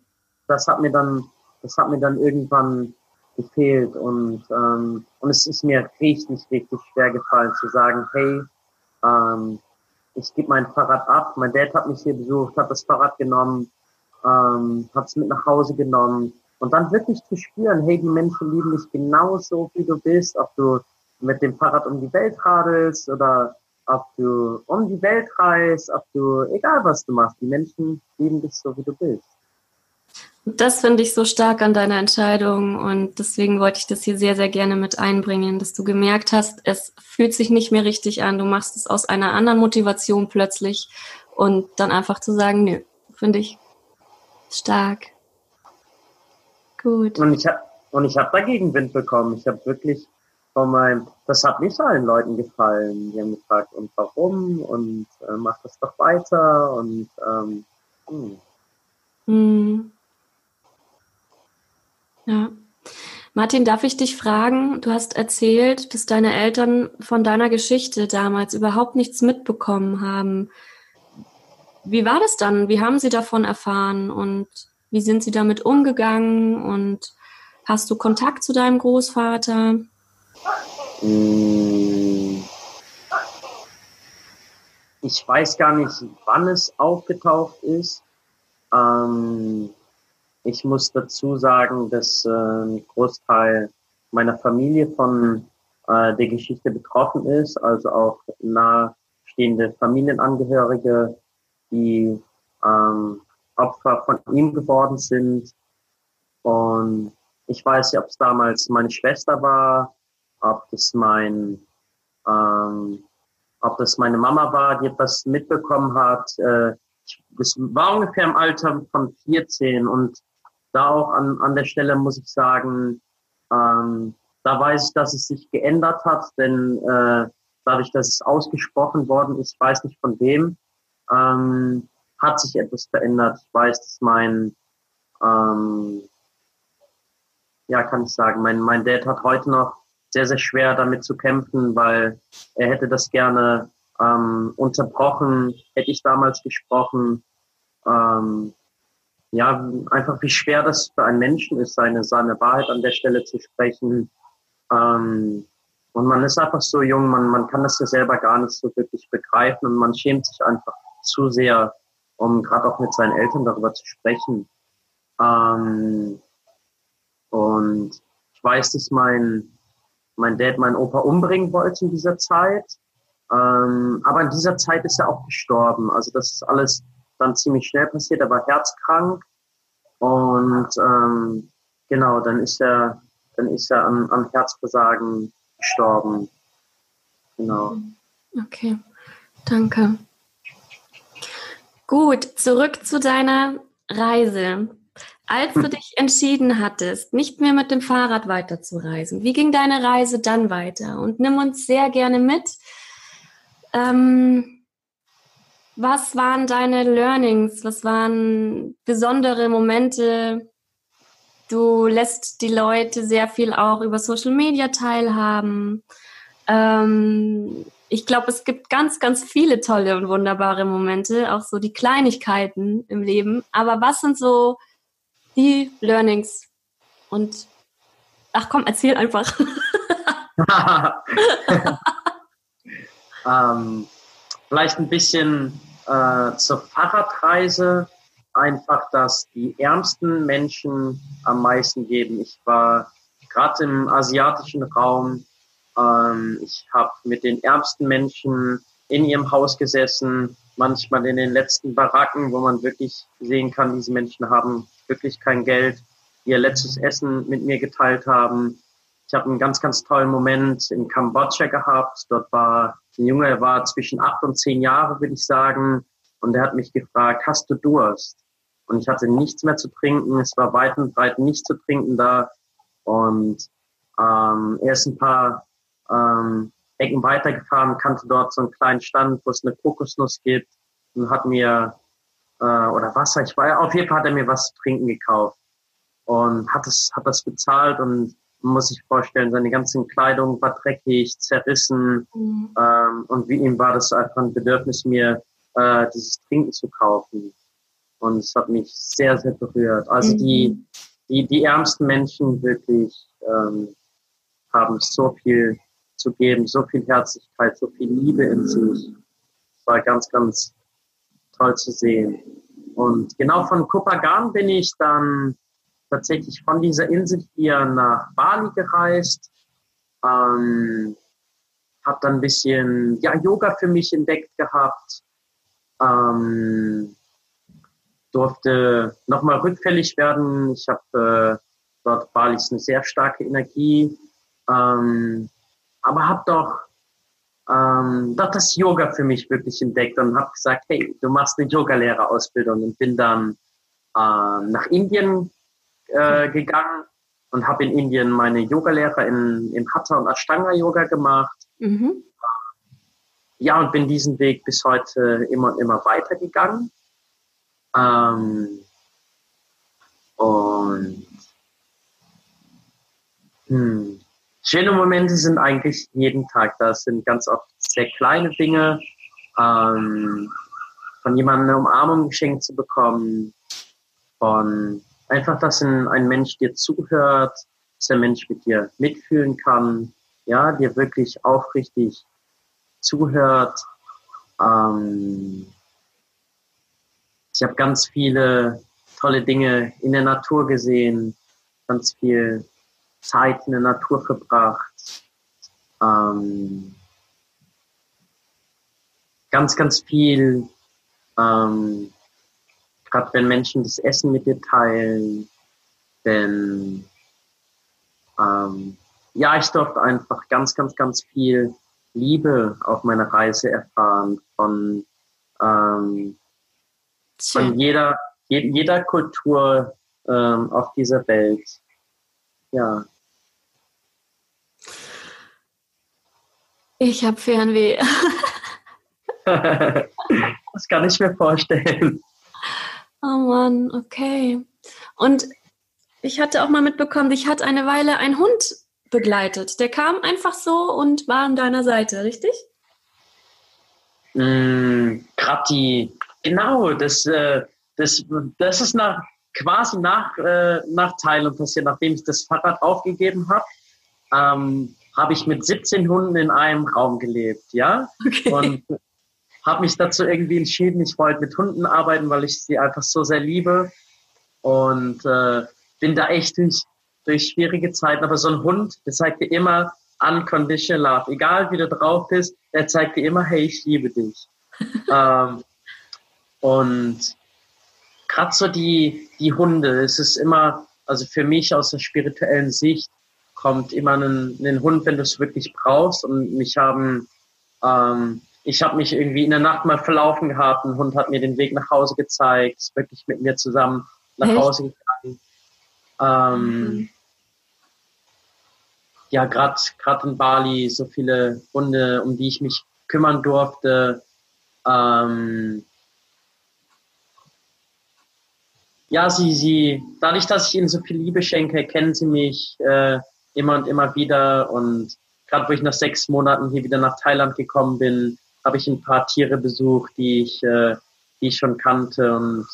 Das hat mir dann, das hat mir dann irgendwann gefehlt und ähm, und es ist mir richtig, richtig schwer gefallen zu sagen, hey, ähm, ich gebe mein Fahrrad ab. Mein Dad hat mich hier besucht, hat das Fahrrad genommen, ähm, hat es mit nach Hause genommen und dann wirklich zu spüren, hey, die Menschen lieben dich genauso, wie du bist, ob du mit dem Fahrrad um die Welt radelst oder ob du um die Welt reist, ob du, egal was du machst, die Menschen lieben dich so, wie du bist. Das finde ich so stark an deiner Entscheidung und deswegen wollte ich das hier sehr, sehr gerne mit einbringen, dass du gemerkt hast, es fühlt sich nicht mehr richtig an. Du machst es aus einer anderen Motivation plötzlich und dann einfach zu sagen, nö, finde ich stark. Gut. Und ich habe und ich habe dagegen Wind bekommen. Ich habe wirklich von meinem, das hat nicht allen Leuten gefallen. Die haben gefragt, und warum? Und äh, mach das doch weiter. Und ähm, hm. Hm. Ja. Martin, darf ich dich fragen? Du hast erzählt, dass deine Eltern von deiner Geschichte damals überhaupt nichts mitbekommen haben. Wie war das dann? Wie haben sie davon erfahren und wie sind sie damit umgegangen? Und hast du Kontakt zu deinem Großvater? Hm. Ich weiß gar nicht, wann es aufgetaucht ist. Ähm, ich muss dazu sagen, dass äh, ein Großteil meiner Familie von äh, der Geschichte betroffen ist, also auch nahestehende Familienangehörige, die ähm, Opfer von ihm geworden sind. Und ich weiß nicht, ob es damals meine Schwester war, ob das mein, ähm, ob das meine Mama war, die etwas mitbekommen hat. Äh, das war ungefähr im Alter von 14 und da auch an, an der Stelle muss ich sagen, ähm, da weiß ich, dass es sich geändert hat, denn äh, dadurch, dass es ausgesprochen worden ist, weiß nicht von wem, ähm, hat sich etwas verändert. Ich weiß, dass mein, ähm, ja, kann ich sagen, mein, mein Dad hat heute noch sehr, sehr schwer damit zu kämpfen, weil er hätte das gerne ähm, unterbrochen, hätte ich damals gesprochen. Ähm, ja, einfach wie schwer das für einen Menschen ist, seine, seine Wahrheit an der Stelle zu sprechen. Ähm, und man ist einfach so jung, man, man kann das ja selber gar nicht so wirklich begreifen und man schämt sich einfach zu sehr, um gerade auch mit seinen Eltern darüber zu sprechen. Ähm, und ich weiß, dass mein, mein Dad meinen Opa umbringen wollte in dieser Zeit. Ähm, aber in dieser Zeit ist er auch gestorben. Also das ist alles dann ziemlich schnell passiert. Er war herzkrank und ähm, genau, dann ist er, dann ist er am, am Herzversagen gestorben. Genau. Okay, danke. Gut, zurück zu deiner Reise. Als du dich entschieden hattest, nicht mehr mit dem Fahrrad weiterzureisen, wie ging deine Reise dann weiter? Und nimm uns sehr gerne mit. Ähm, was waren deine Learnings? Was waren besondere Momente? Du lässt die Leute sehr viel auch über Social Media teilhaben. Ähm, ich glaube, es gibt ganz, ganz viele tolle und wunderbare Momente, auch so die Kleinigkeiten im Leben. Aber was sind so die Learnings? Und ach komm, erzähl einfach. ähm, vielleicht ein bisschen äh, zur Fahrradreise einfach, dass die ärmsten Menschen am meisten geben. Ich war gerade im asiatischen Raum. Ähm, ich habe mit den ärmsten Menschen in ihrem Haus gesessen, manchmal in den letzten Baracken, wo man wirklich sehen kann, diese Menschen haben wirklich kein Geld, ihr letztes Essen mit mir geteilt haben. Ich habe einen ganz, ganz tollen Moment in Kambodscha gehabt. Dort war ein Junge, er war zwischen acht und zehn Jahre, würde ich sagen. Und er hat mich gefragt, hast du Durst? Und ich hatte nichts mehr zu trinken. Es war weit und breit nichts zu trinken da. Und ähm, er ist ein paar ähm, Ecken weitergefahren, kannte dort so einen kleinen Stand, wo es eine Kokosnuss gibt und hat mir äh, oder Wasser, ich war auf jeden Fall hat er mir was zu trinken gekauft und hat es hat das bezahlt und man muss sich vorstellen, seine ganze Kleidung war dreckig, zerrissen mhm. ähm, und wie ihm war das einfach ein Bedürfnis, mir äh, dieses Trinken zu kaufen. Und es hat mich sehr, sehr berührt. Also mhm. die, die, die ärmsten Menschen wirklich ähm, haben so viel zu geben, so viel Herzlichkeit, so viel Liebe in sich. Es war ganz, ganz toll zu sehen. Und genau von Kopagan bin ich dann tatsächlich von dieser Insel hier nach Bali gereist. Ähm, habe dann ein bisschen ja, Yoga für mich entdeckt gehabt. Ähm, durfte nochmal rückfällig werden. Ich habe äh, dort Balis eine sehr starke Energie, ähm, aber habe doch, ähm, doch das Yoga für mich wirklich entdeckt und habe gesagt, hey, du machst eine Yogalehrerausbildung und bin dann äh, nach Indien äh, gegangen und habe in Indien meine Yogalehrer in, in Hatha und Ashtanga Yoga gemacht. Mhm. Ja, und bin diesen Weg bis heute immer und immer weitergegangen. Ähm, und hm, schöne Momente sind eigentlich jeden Tag. Das sind ganz oft sehr kleine Dinge. Ähm, von jemandem eine Umarmung geschenkt zu bekommen, von einfach, dass ein, ein Mensch dir zuhört, dass der Mensch mit dir mitfühlen kann, ja, dir wirklich aufrichtig zuhört. Ähm, ich habe ganz viele tolle Dinge in der Natur gesehen, ganz viel Zeit in der Natur verbracht. Ähm, ganz, ganz viel, ähm, gerade wenn Menschen das Essen mit dir teilen, denn ähm, ja, ich durfte einfach ganz, ganz, ganz viel Liebe auf meiner Reise erfahren von, ähm, von jeder, jeder Kultur ähm, auf dieser Welt. Ja. Ich habe Fernweh. das kann ich mir vorstellen. Oh Mann, okay. Und ich hatte auch mal mitbekommen, dich hat eine Weile ein Hund begleitet. Der kam einfach so und war an deiner Seite, richtig? Mm, Gerade die, genau, das, äh, das, das ist nach, quasi nach, äh, nach Thailand passiert, nachdem ich das Fahrrad aufgegeben habe. Ähm, habe ich mit 17 Hunden in einem Raum gelebt, ja. Okay. Und habe mich dazu irgendwie entschieden, ich wollte mit Hunden arbeiten, weil ich sie einfach so sehr liebe. Und äh, bin da echt durch, durch schwierige Zeiten. Aber so ein Hund, der zeigt dir immer unconditional love. Egal wie du drauf bist, der zeigt dir immer, hey, ich liebe dich. ähm, und gerade so die, die Hunde, es ist immer, also für mich aus der spirituellen Sicht, kommt immer ein, ein Hund, wenn du es wirklich brauchst. Und mich haben, ähm, ich habe mich irgendwie in der Nacht mal verlaufen gehabt. Ein Hund hat mir den Weg nach Hause gezeigt, ist wirklich mit mir zusammen nach Echt? Hause gegangen. Ähm, mhm. Ja, gerade in Bali so viele Hunde, um die ich mich kümmern durfte. Ähm, ja, sie, sie, dadurch, dass ich ihnen so viel Liebe schenke, kennen sie mich äh, immer und immer wieder. Und gerade wo ich nach sechs Monaten hier wieder nach Thailand gekommen bin, habe ich ein paar Tiere besucht, die ich, äh, die ich schon kannte und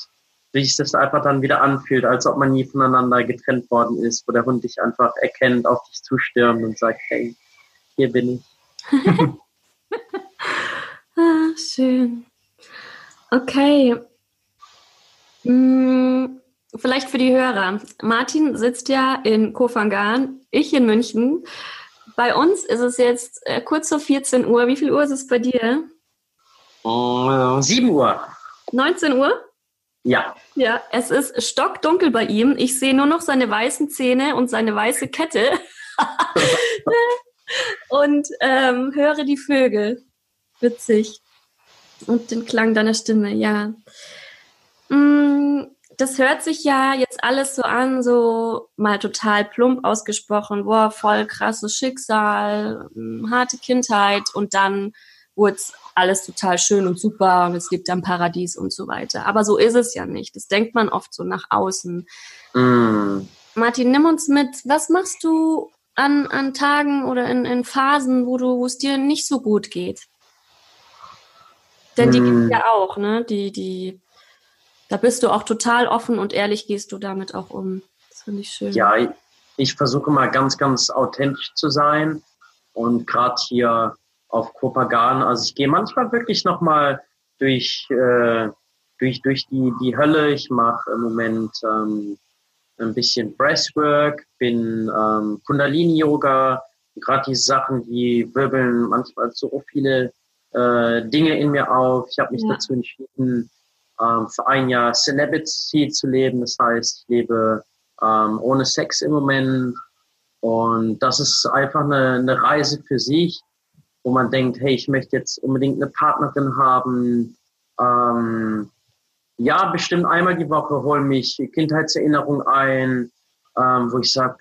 wie sich das einfach dann wieder anfühlt, als ob man nie voneinander getrennt worden ist, wo der Hund dich einfach erkennt, auf dich zustürmt und sagt, hey, hier bin ich. ah, schön. Okay. Hm, vielleicht für die Hörer. Martin sitzt ja in Kofangan, ich in München. Bei uns ist es jetzt äh, kurz vor 14 Uhr. Wie viel Uhr ist es bei dir? Uh, äh, 7 Uhr. 19 Uhr? Ja. Ja, es ist stockdunkel bei ihm. Ich sehe nur noch seine weißen Zähne und seine weiße Kette. und ähm, höre die Vögel. Witzig. Und den Klang deiner Stimme, ja. Mm, das hört sich ja jetzt alles so an, so mal total plump ausgesprochen, boah, voll krasses Schicksal, mm, harte Kindheit und dann wurde es alles total schön und super und es gibt ein Paradies und so weiter. Aber so ist es ja nicht. Das denkt man oft so nach außen. Mm. Martin, nimm uns mit. Was machst du an, an Tagen oder in, in Phasen, wo du, wo es dir nicht so gut geht? Denn mm. die gibt ja auch, ne? Die, die da bist du auch total offen und ehrlich gehst du damit auch um. Das finde ich schön. Ja, ich, ich versuche mal ganz, ganz authentisch zu sein und gerade hier auf Kopagan, also ich gehe manchmal wirklich nochmal durch, äh, durch, durch die, die Hölle. Ich mache im Moment ähm, ein bisschen Breathwork, bin ähm, Kundalini-Yoga, gerade die Sachen, die wirbeln manchmal so viele äh, Dinge in mir auf. Ich habe mich ja. dazu entschieden, ähm, für ein Jahr Celebrity zu leben. Das heißt, ich lebe ähm, ohne Sex im Moment. Und das ist einfach eine, eine Reise für sich, wo man denkt, hey, ich möchte jetzt unbedingt eine Partnerin haben. Ähm, ja, bestimmt einmal die Woche holen mich Kindheitserinnerungen ein, ähm, wo ich sage,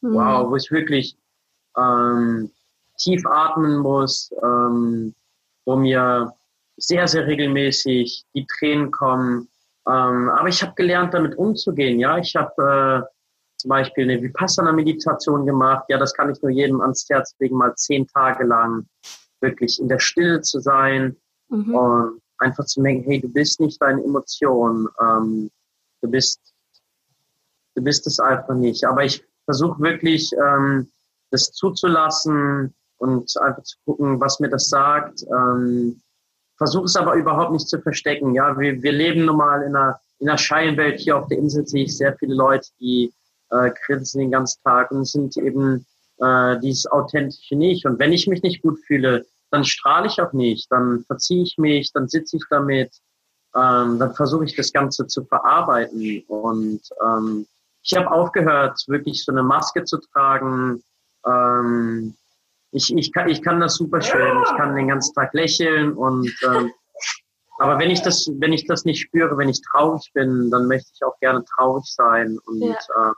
mhm. wow, wo ich wirklich ähm, tief atmen muss, ähm, wo mir sehr, sehr regelmäßig die Tränen kommen. Ähm, aber ich habe gelernt, damit umzugehen. Ja, ich habe äh, zum Beispiel eine Vipassana-Meditation gemacht. Ja, das kann ich nur jedem ans Herz legen, mal zehn Tage lang wirklich in der Stille zu sein mhm. und einfach zu merken, hey, du bist nicht deine Emotion. Ähm, du bist, du bist es einfach nicht. Aber ich versuche wirklich, ähm, das zuzulassen und einfach zu gucken, was mir das sagt. Ähm, versuche es aber überhaupt nicht zu verstecken. Ja, wir, wir leben nun mal in einer, in einer Scheinwelt. Hier auf der Insel sehe ich sehr viele Leute, die äh, grinsen den ganzen Tag und sind eben äh, dieses Authentische nicht. Und wenn ich mich nicht gut fühle, dann strahle ich auch nicht, dann verziehe ich mich, dann sitze ich damit, ähm, dann versuche ich das Ganze zu verarbeiten. Und ähm, ich habe aufgehört, wirklich so eine Maske zu tragen. Ähm, ich, ich, kann, ich kann das super schön. Ich kann den ganzen Tag lächeln und ähm, aber wenn ich das, wenn ich das nicht spüre, wenn ich traurig bin, dann möchte ich auch gerne traurig sein. Und, ja. äh,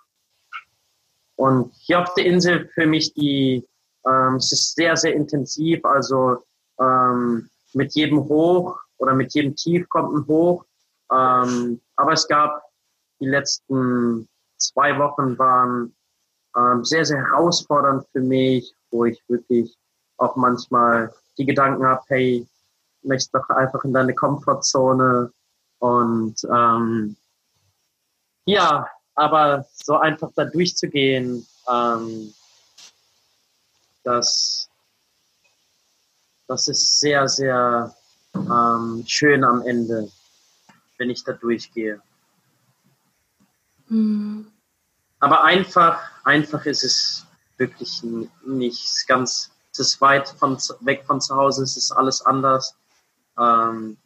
und hier auf der Insel für mich die, ähm, es ist sehr, sehr intensiv. Also ähm, mit jedem Hoch oder mit jedem Tief kommt ein Hoch. Ähm, aber es gab die letzten zwei Wochen waren ähm, sehr, sehr herausfordernd für mich, wo ich wirklich auch manchmal die Gedanken habe, hey, möchtest doch einfach in deine Komfortzone und ähm, ja, aber so einfach da durchzugehen, ähm, das, das ist sehr, sehr ähm, schön am Ende, wenn ich da durchgehe. Mhm. Aber einfach, einfach ist es wirklich nicht ganz, es ist weit von, weg von zu Hause, es ist alles anders. Ähm,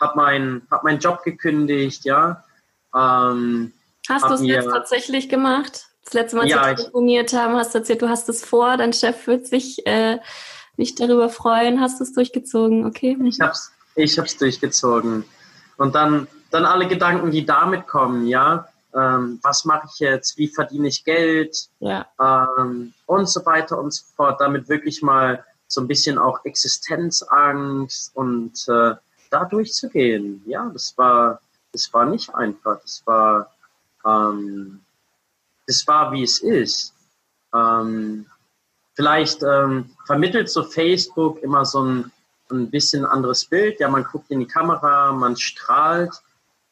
hab, mein, hab meinen Job gekündigt, ja. Ähm, hast du es jetzt tatsächlich gemacht? Das letzte Mal, als ja, wir telefoniert haben, hast du erzählt, du hast es vor, dein Chef wird sich äh, nicht darüber freuen. Hast du es durchgezogen? Okay. Ich hab's, ich hab's durchgezogen. Und dann, dann alle Gedanken, die damit kommen, ja ähm, was mache ich jetzt, wie verdiene ich Geld ja. ähm, und so weiter und so fort. Damit wirklich mal so ein bisschen auch Existenzangst und äh, da durchzugehen. Ja, das war, das war nicht einfach. Das war, ähm, das war wie es ist. Ähm, vielleicht ähm, vermittelt so Facebook immer so ein, ein bisschen anderes Bild. Ja, man guckt in die Kamera, man strahlt.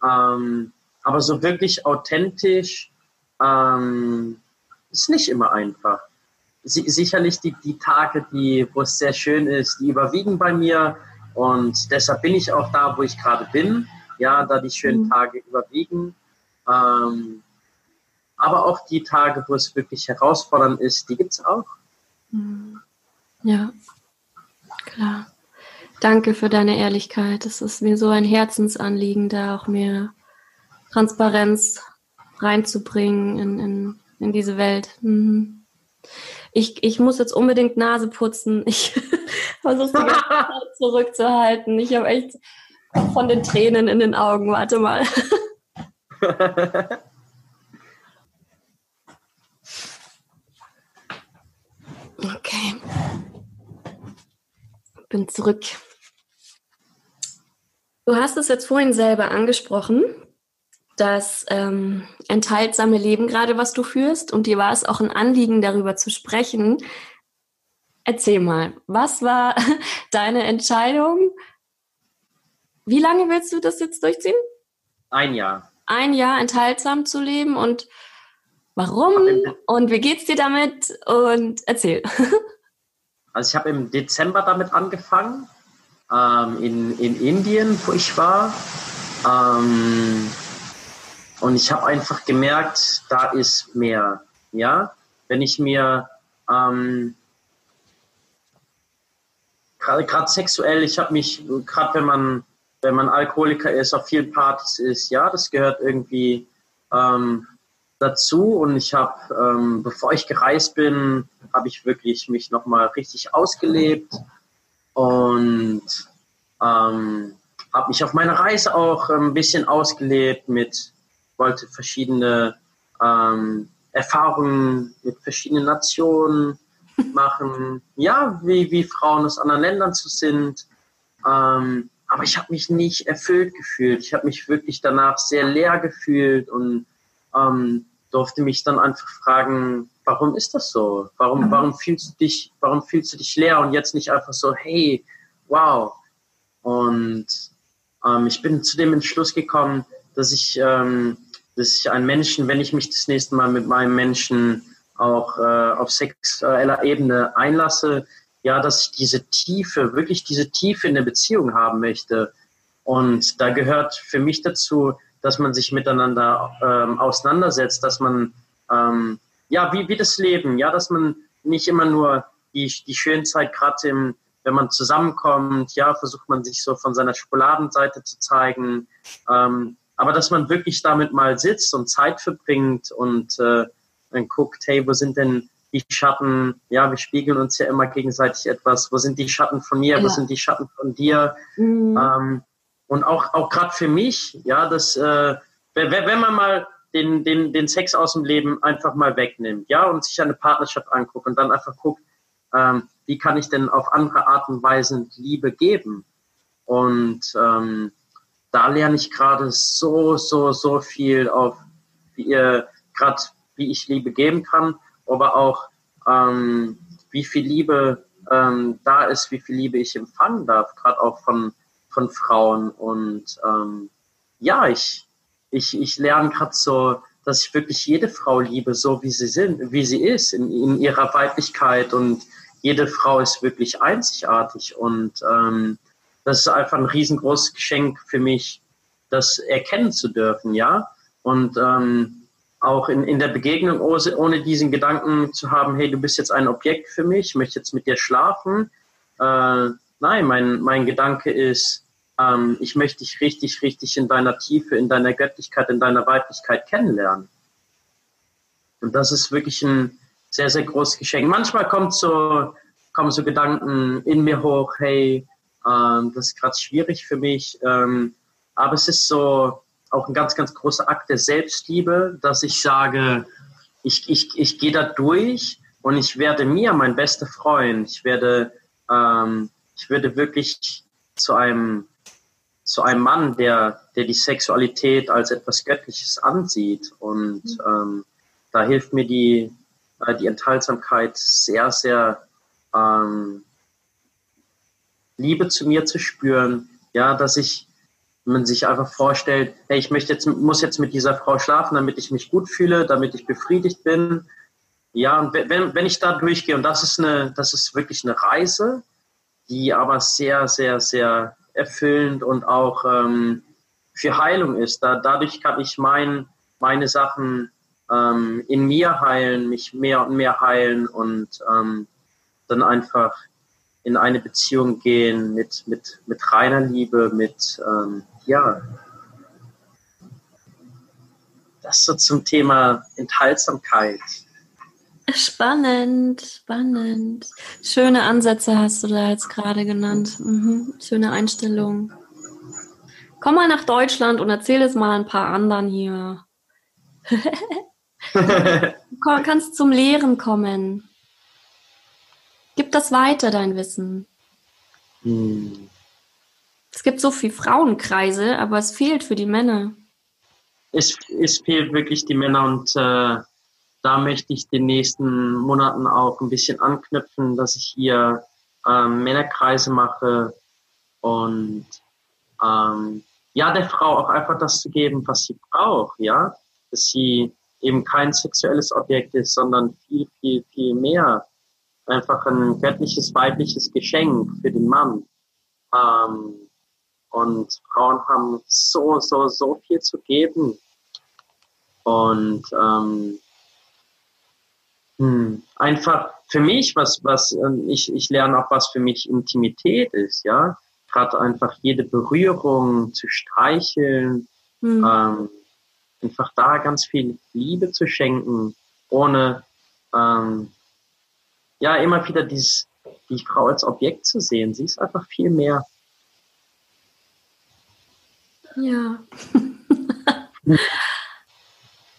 Ähm, aber so wirklich authentisch ähm, ist nicht immer einfach. Si sicherlich die, die Tage, die, wo es sehr schön ist, die überwiegen bei mir. Und deshalb bin ich auch da, wo ich gerade bin. Ja, da die schönen mhm. Tage überwiegen. Ähm, aber auch die Tage, wo es wirklich herausfordernd ist, die gibt es auch. Mhm. Ja, klar. Danke für deine Ehrlichkeit. Es ist mir so ein Herzensanliegen, da auch mehr Transparenz reinzubringen in, in, in diese Welt. Mhm. Ich, ich muss jetzt unbedingt Nase putzen. Ich versuche die ganze Zeit zurückzuhalten. Ich habe echt von den Tränen in den Augen. Warte mal. Okay. Bin zurück. Du hast es jetzt vorhin selber angesprochen das ähm, enthaltsame Leben gerade, was du führst. Und dir war es auch ein Anliegen, darüber zu sprechen. Erzähl mal, was war deine Entscheidung? Wie lange willst du das jetzt durchziehen? Ein Jahr. Ein Jahr enthaltsam zu leben und warum und wie geht's dir damit? Und erzähl. Also ich habe im Dezember damit angefangen, ähm, in, in Indien, wo ich war. Ähm, und ich habe einfach gemerkt, da ist mehr. Ja, wenn ich mir ähm, gerade sexuell, ich habe mich, gerade wenn man wenn man Alkoholiker ist, auf vielen Partys ist, ja, das gehört irgendwie ähm, dazu. Und ich habe, ähm, bevor ich gereist bin, habe ich wirklich mich nochmal richtig ausgelebt und ähm, habe mich auf meiner Reise auch ein bisschen ausgelebt mit, wollte verschiedene ähm, Erfahrungen mit verschiedenen Nationen machen, ja, wie, wie Frauen aus anderen Ländern zu sind. Ähm, aber ich habe mich nicht erfüllt gefühlt. Ich habe mich wirklich danach sehr leer gefühlt und ähm, durfte mich dann einfach fragen, warum ist das so? Warum, mhm. warum fühlst du dich, warum fühlst du dich leer und jetzt nicht einfach so, hey, wow. Und ähm, ich bin zu dem Entschluss gekommen, dass ich, ähm, dass ich einen Menschen, wenn ich mich das nächste Mal mit meinem Menschen auch äh, auf sexueller Ebene einlasse, ja, dass ich diese Tiefe, wirklich diese Tiefe in der Beziehung haben möchte. Und da gehört für mich dazu, dass man sich miteinander ähm, auseinandersetzt, dass man, ähm, ja, wie, wie das Leben, ja, dass man nicht immer nur die, die schöne Zeit gerade wenn man zusammenkommt, ja, versucht man sich so von seiner Schokoladenseite zu zeigen, ähm, aber dass man wirklich damit mal sitzt und Zeit verbringt und äh, dann guckt, hey, wo sind denn die Schatten? Ja, wir spiegeln uns ja immer gegenseitig etwas. Wo sind die Schatten von mir? Ja. Wo sind die Schatten von dir? Mhm. Ähm, und auch, auch gerade für mich, ja, dass, äh, wenn man mal den, den, den Sex aus dem Leben einfach mal wegnimmt, ja, und sich eine Partnerschaft anguckt und dann einfach guckt, ähm, wie kann ich denn auf andere Art und Weise Liebe geben? Und ähm, da lerne ich gerade so, so, so viel auf, wie ihr gerade, wie ich Liebe geben kann, aber auch ähm, wie viel Liebe ähm, da ist, wie viel Liebe ich empfangen darf, gerade auch von von Frauen. Und ähm, ja, ich, ich, ich lerne gerade so, dass ich wirklich jede Frau liebe, so wie sie sind, wie sie ist, in, in ihrer Weiblichkeit. Und jede Frau ist wirklich einzigartig. Und ähm, das ist einfach ein riesengroßes Geschenk für mich, das erkennen zu dürfen, ja. Und ähm, auch in, in der Begegnung, ohne diesen Gedanken zu haben, hey, du bist jetzt ein Objekt für mich, ich möchte jetzt mit dir schlafen. Äh, nein, mein, mein Gedanke ist, ähm, ich möchte dich richtig, richtig in deiner Tiefe, in deiner Göttlichkeit, in deiner Weiblichkeit kennenlernen. Und das ist wirklich ein sehr, sehr großes Geschenk. Manchmal kommt so, kommen so Gedanken in mir hoch, hey, ähm, das ist gerade schwierig für mich. Ähm, aber es ist so auch ein ganz, ganz großer Akt der Selbstliebe, dass ich sage, ich, ich, ich gehe da durch und ich werde mir mein bester Freund. Ich werde, ähm, ich werde wirklich zu einem zu einem Mann, der, der die Sexualität als etwas Göttliches ansieht. Und mhm. ähm, da hilft mir die, äh, die Enthaltsamkeit sehr, sehr ähm, Liebe zu mir zu spüren. Ja, dass ich, man sich einfach vorstellt, hey, ich möchte jetzt, muss jetzt mit dieser Frau schlafen, damit ich mich gut fühle, damit ich befriedigt bin. Ja, und wenn, wenn ich da durchgehe, und das ist eine, das ist wirklich eine Reise, die aber sehr, sehr, sehr erfüllend und auch ähm, für Heilung ist. Da, dadurch kann ich mein, meine Sachen ähm, in mir heilen, mich mehr und mehr heilen und ähm, dann einfach in eine Beziehung gehen mit, mit, mit reiner Liebe, mit, ähm, ja, das so zum Thema Enthaltsamkeit. Spannend, spannend. Schöne Ansätze hast du da jetzt gerade genannt. Mhm, schöne Einstellung. Komm mal nach Deutschland und erzähl es mal ein paar anderen hier. du kannst zum Lehren kommen. Gib das weiter, dein Wissen. Hm. Es gibt so viele Frauenkreise, aber es fehlt für die Männer. Es, es fehlt wirklich die Männer und äh, da möchte ich den nächsten Monaten auch ein bisschen anknüpfen, dass ich hier ähm, Männerkreise mache und ähm, ja, der Frau auch einfach das zu geben, was sie braucht, ja, dass sie eben kein sexuelles Objekt ist, sondern viel, viel, viel mehr. Einfach ein göttliches, weibliches Geschenk für den Mann. Ähm, und Frauen haben so, so, so viel zu geben. Und ähm, hm. Einfach für mich, was, was, ähm, ich, ich lerne auch, was für mich Intimität ist, ja. gerade einfach jede Berührung zu streicheln, mhm. ähm, einfach da ganz viel Liebe zu schenken, ohne ähm, ja immer wieder dieses, die Frau als Objekt zu sehen. Sie ist einfach viel mehr. Ja.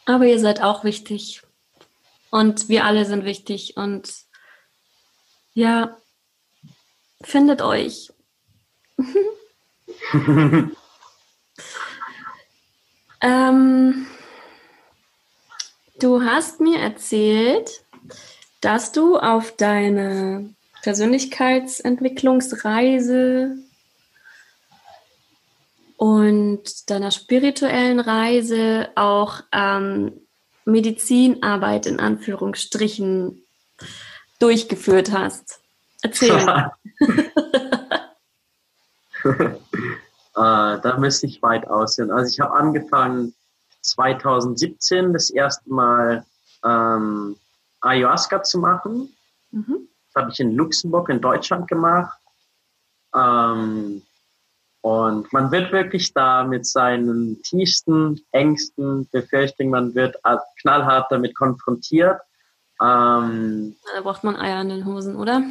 Aber ihr seid auch wichtig. Und wir alle sind wichtig. Und ja, findet euch. ähm, du hast mir erzählt, dass du auf deine Persönlichkeitsentwicklungsreise und deiner spirituellen Reise auch ähm, Medizinarbeit in Anführungsstrichen durchgeführt hast. Erzähl. äh, da müsste ich weit aussehen. Also ich habe angefangen 2017 das erste Mal ähm, Ayahuasca zu machen. Mhm. Das habe ich in Luxemburg in Deutschland gemacht. Ähm, und man wird wirklich da mit seinen tiefsten Ängsten, Befürchtungen, man wird knallhart damit konfrontiert. Ähm, da braucht man Eier in den Hosen, oder?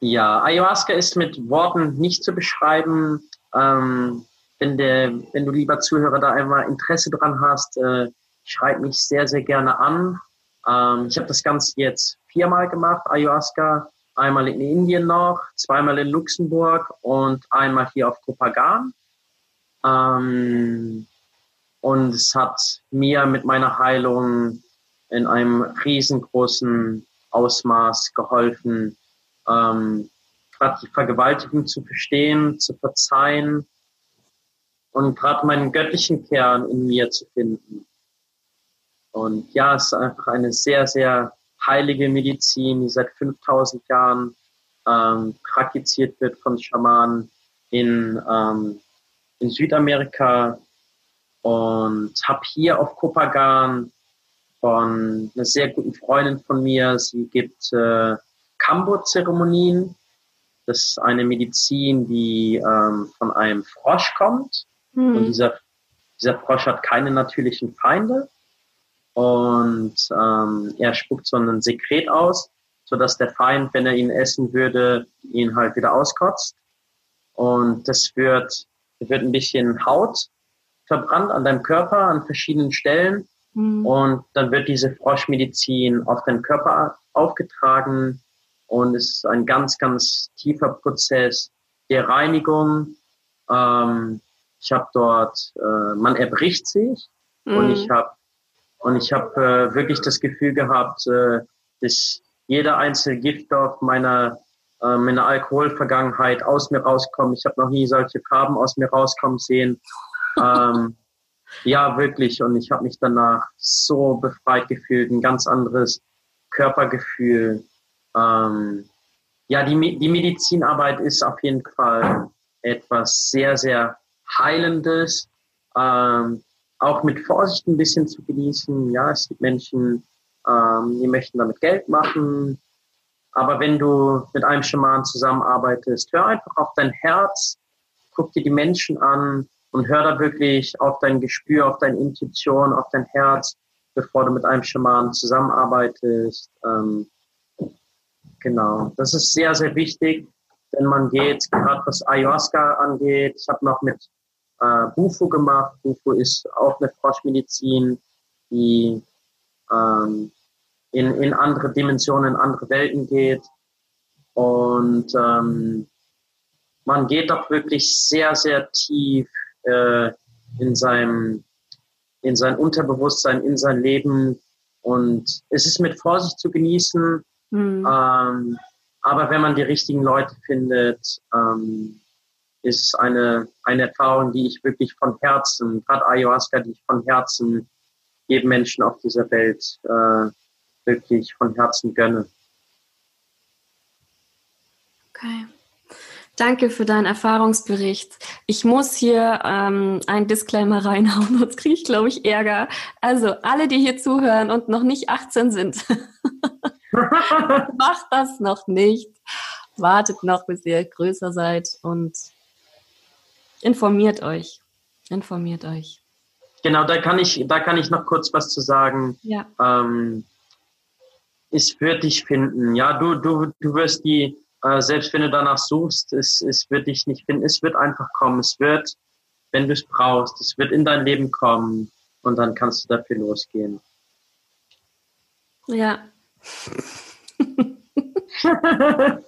Ja, Ayahuasca ist mit Worten nicht zu beschreiben. Ähm, wenn, der, wenn du lieber Zuhörer da einmal Interesse dran hast, äh, schreib mich sehr, sehr gerne an. Ähm, ich habe das Ganze jetzt viermal gemacht, Ayahuasca einmal in Indien noch, zweimal in Luxemburg und einmal hier auf Kopagan. Ähm, und es hat mir mit meiner Heilung in einem riesengroßen Ausmaß geholfen, ähm, gerade die Vergewaltigung zu verstehen, zu verzeihen und gerade meinen göttlichen Kern in mir zu finden. Und ja, es ist einfach eine sehr, sehr heilige Medizin, die seit 5000 Jahren ähm, praktiziert wird von Schamanen in, ähm, in Südamerika und habe hier auf Kopagan von einer sehr guten Freundin von mir, sie gibt äh, Kambo-Zeremonien. Das ist eine Medizin, die ähm, von einem Frosch kommt. Mhm. Und dieser, dieser Frosch hat keine natürlichen Feinde und ähm, er spuckt so ein Sekret aus, so dass der Feind, wenn er ihn essen würde, ihn halt wieder auskotzt. Und das wird, wird ein bisschen Haut verbrannt an deinem Körper an verschiedenen Stellen. Mhm. Und dann wird diese Froschmedizin auf deinen Körper aufgetragen. Und es ist ein ganz, ganz tiefer Prozess der Reinigung. Ähm, ich habe dort, äh, man erbricht sich mhm. und ich habe und ich habe äh, wirklich das Gefühl gehabt, äh, dass jeder einzelne Giftstoff meiner, äh, meiner Alkoholvergangenheit aus mir rauskommt. Ich habe noch nie solche Farben aus mir rauskommen sehen. Ähm, ja, wirklich. Und ich habe mich danach so befreit gefühlt, ein ganz anderes Körpergefühl. Ähm, ja, die, die Medizinarbeit ist auf jeden Fall etwas sehr, sehr Heilendes. Ähm, auch mit Vorsicht ein bisschen zu genießen. Ja, es gibt Menschen, ähm, die möchten damit Geld machen. Aber wenn du mit einem Schaman zusammenarbeitest, hör einfach auf dein Herz, guck dir die Menschen an und hör da wirklich auf dein Gespür, auf deine Intuition, auf dein Herz, bevor du mit einem Schaman zusammenarbeitest. Ähm, genau, das ist sehr, sehr wichtig, denn man geht, gerade was Ayahuasca angeht, ich habe noch mit äh, Bufo gemacht. Bufo ist auch eine Froschmedizin, die ähm, in, in andere Dimensionen, in andere Welten geht. Und ähm, man geht doch wirklich sehr, sehr tief äh, in seinem in sein Unterbewusstsein, in sein Leben. Und es ist mit Vorsicht zu genießen. Mhm. Ähm, aber wenn man die richtigen Leute findet, ähm, ist eine, eine Erfahrung, die ich wirklich von Herzen, gerade Ayahuasca, die ich von Herzen jedem Menschen auf dieser Welt äh, wirklich von Herzen gönne. Okay. Danke für deinen Erfahrungsbericht. Ich muss hier ähm, ein Disclaimer reinhauen, sonst kriege ich, glaube ich, Ärger. Also alle, die hier zuhören und noch nicht 18 sind, macht das noch nicht. Wartet noch, bis ihr größer seid und informiert euch. Informiert euch. Genau, da kann ich, da kann ich noch kurz was zu sagen. Ja. Ähm, es wird dich finden. Ja, du, du, du wirst die, äh, selbst wenn du danach suchst, es, es wird dich nicht finden. Es wird einfach kommen. Es wird, wenn du es brauchst, es wird in dein Leben kommen und dann kannst du dafür losgehen. Ja.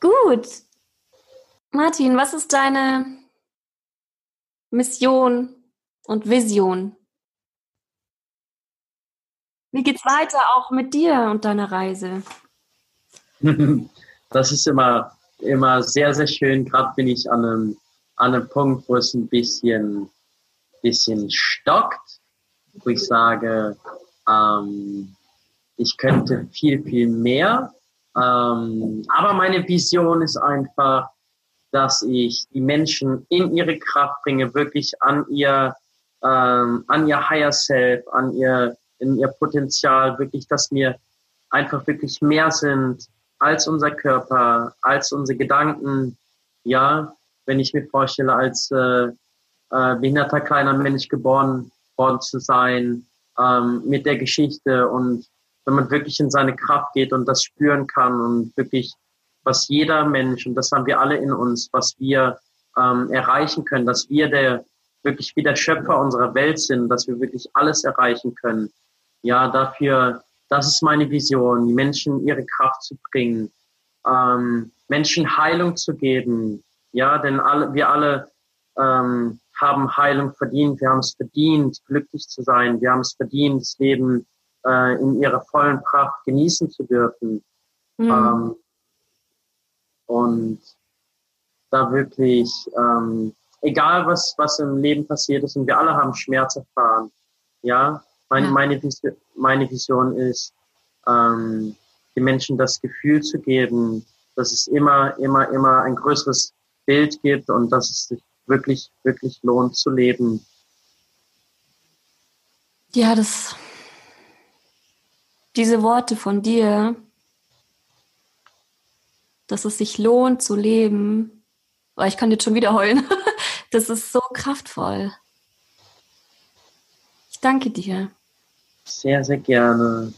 Gut. Martin, was ist deine Mission und Vision? Wie geht's weiter auch mit dir und deiner Reise? Das ist immer, immer sehr, sehr schön. Gerade bin ich an einem, an einem Punkt, wo es ein bisschen, bisschen stockt, wo ich sage, ähm, ich könnte viel, viel mehr. Ähm, aber meine Vision ist einfach, dass ich die Menschen in ihre Kraft bringe, wirklich an ihr, ähm, an ihr Higher Self, an ihr, in ihr Potenzial, wirklich, dass wir einfach wirklich mehr sind als unser Körper, als unsere Gedanken. Ja, wenn ich mir vorstelle, als äh, äh, behinderter kleiner Mensch geboren worden zu sein, ähm, mit der Geschichte und wenn man wirklich in seine Kraft geht und das spüren kann und wirklich, was jeder Mensch, und das haben wir alle in uns, was wir ähm, erreichen können, dass wir der wirklich wie der Schöpfer unserer Welt sind, dass wir wirklich alles erreichen können. Ja, dafür, das ist meine Vision, die Menschen ihre Kraft zu bringen, ähm, Menschen Heilung zu geben. Ja, denn alle, wir alle ähm, haben Heilung verdient. Wir haben es verdient, glücklich zu sein. Wir haben es verdient, das Leben äh, in ihrer vollen Pracht genießen zu dürfen. Mhm. Ähm, und da wirklich, ähm, egal was, was im Leben passiert ist, und wir alle haben Schmerz erfahren. Ja, meine, meine, Vision, meine Vision ist, ähm, den Menschen das Gefühl zu geben, dass es immer, immer, immer ein größeres Bild gibt und dass es sich wirklich, wirklich lohnt zu leben. Ja, das diese Worte von dir, dass es sich lohnt zu leben, weil ich kann jetzt schon wieder heulen, das ist so kraftvoll. Ich danke dir. Sehr, sehr gerne.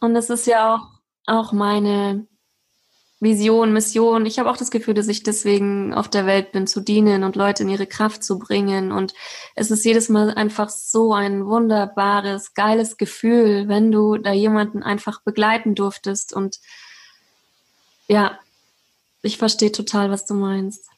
Und es ist ja auch, auch meine Vision, Mission. Ich habe auch das Gefühl, dass ich deswegen auf der Welt bin, zu dienen und Leute in ihre Kraft zu bringen. Und es ist jedes Mal einfach so ein wunderbares, geiles Gefühl, wenn du da jemanden einfach begleiten durftest. Und ja, ich verstehe total, was du meinst.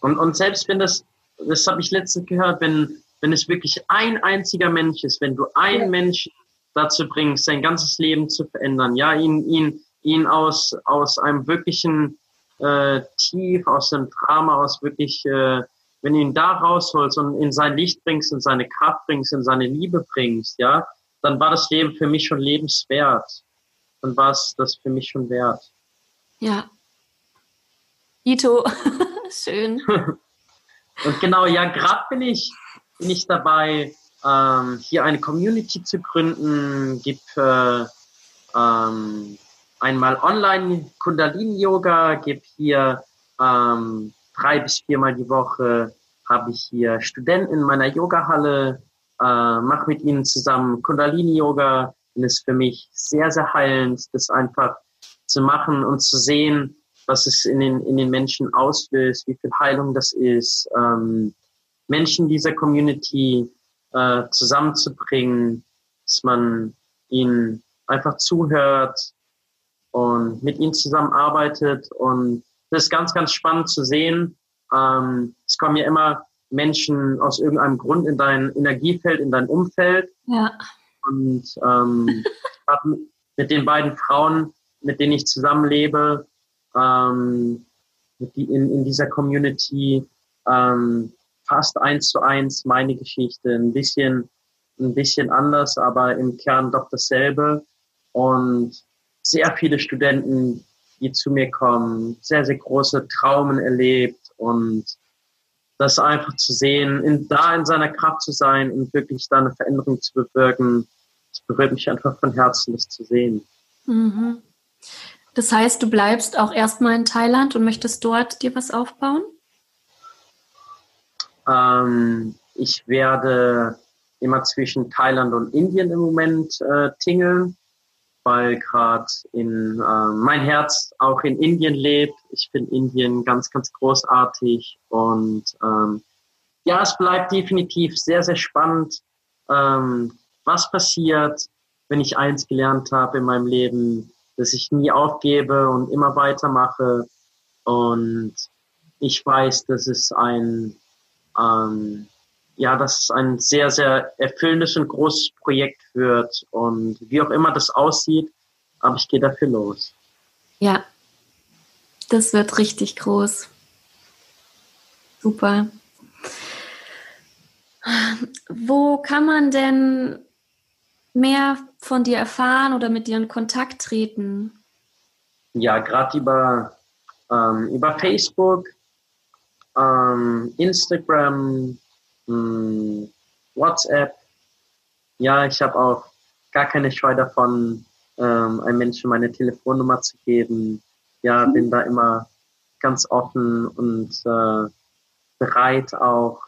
Und, und selbst wenn das, das habe ich letztens gehört, wenn, wenn es wirklich ein einziger Mensch ist, wenn du einen ja. Menschen dazu bringst, sein ganzes Leben zu verändern, ja, ihn, ihn ihn aus, aus einem wirklichen äh, Tief, aus dem Drama, aus wirklich, äh, wenn du ihn da rausholst und in sein Licht bringst, in seine Kraft bringst, in seine Liebe bringst, ja, dann war das Leben für mich schon lebenswert. Dann war es das für mich schon wert. Ja. Ito, schön. und genau, ja, gerade bin ich, bin ich dabei, ähm, hier eine Community zu gründen, gibt äh, ähm, einmal online Kundalini-Yoga, gebe hier ähm, drei bis viermal die Woche, habe ich hier Studenten in meiner Yogahalle, äh, mache mit ihnen zusammen Kundalini-Yoga und ist für mich sehr, sehr heilend, das einfach zu machen und zu sehen, was es in den, in den Menschen auslöst, wie viel Heilung das ist, ähm, Menschen dieser Community äh, zusammenzubringen, dass man ihnen einfach zuhört, und mit ihnen zusammenarbeitet. Und das ist ganz, ganz spannend zu sehen. Ähm, es kommen ja immer Menschen aus irgendeinem Grund in dein Energiefeld, in dein Umfeld. Ja. Und ähm, mit den beiden Frauen, mit denen ich zusammenlebe, ähm, in, in dieser Community, ähm, fast eins zu eins meine Geschichte, ein bisschen, ein bisschen anders, aber im Kern doch dasselbe. Und sehr viele Studenten, die zu mir kommen, sehr, sehr große Traumen erlebt und das einfach zu sehen, in, da in seiner Kraft zu sein und wirklich da eine Veränderung zu bewirken, das berührt mich einfach von Herzen, das zu sehen. Mhm. Das heißt, du bleibst auch erstmal in Thailand und möchtest dort dir was aufbauen? Ähm, ich werde immer zwischen Thailand und Indien im Moment äh, tingeln, weil gerade in äh, mein Herz auch in Indien lebt. Ich finde Indien ganz, ganz großartig und ähm, ja, es bleibt definitiv sehr, sehr spannend, ähm, was passiert, wenn ich eins gelernt habe in meinem Leben, dass ich nie aufgebe und immer weitermache. Und ich weiß, dass es ein ähm, ja, dass es ein sehr, sehr erfüllendes und großes Projekt wird und wie auch immer das aussieht, aber ich gehe dafür los. Ja, das wird richtig groß. Super. Wo kann man denn mehr von dir erfahren oder mit dir in Kontakt treten? Ja, gerade über, ähm, über Facebook, ähm, Instagram, mh, hm, WhatsApp. Ja, ich habe auch gar keine Scheu davon, ähm, einem Menschen meine Telefonnummer zu geben. Ja, mhm. bin da immer ganz offen und äh, bereit auch.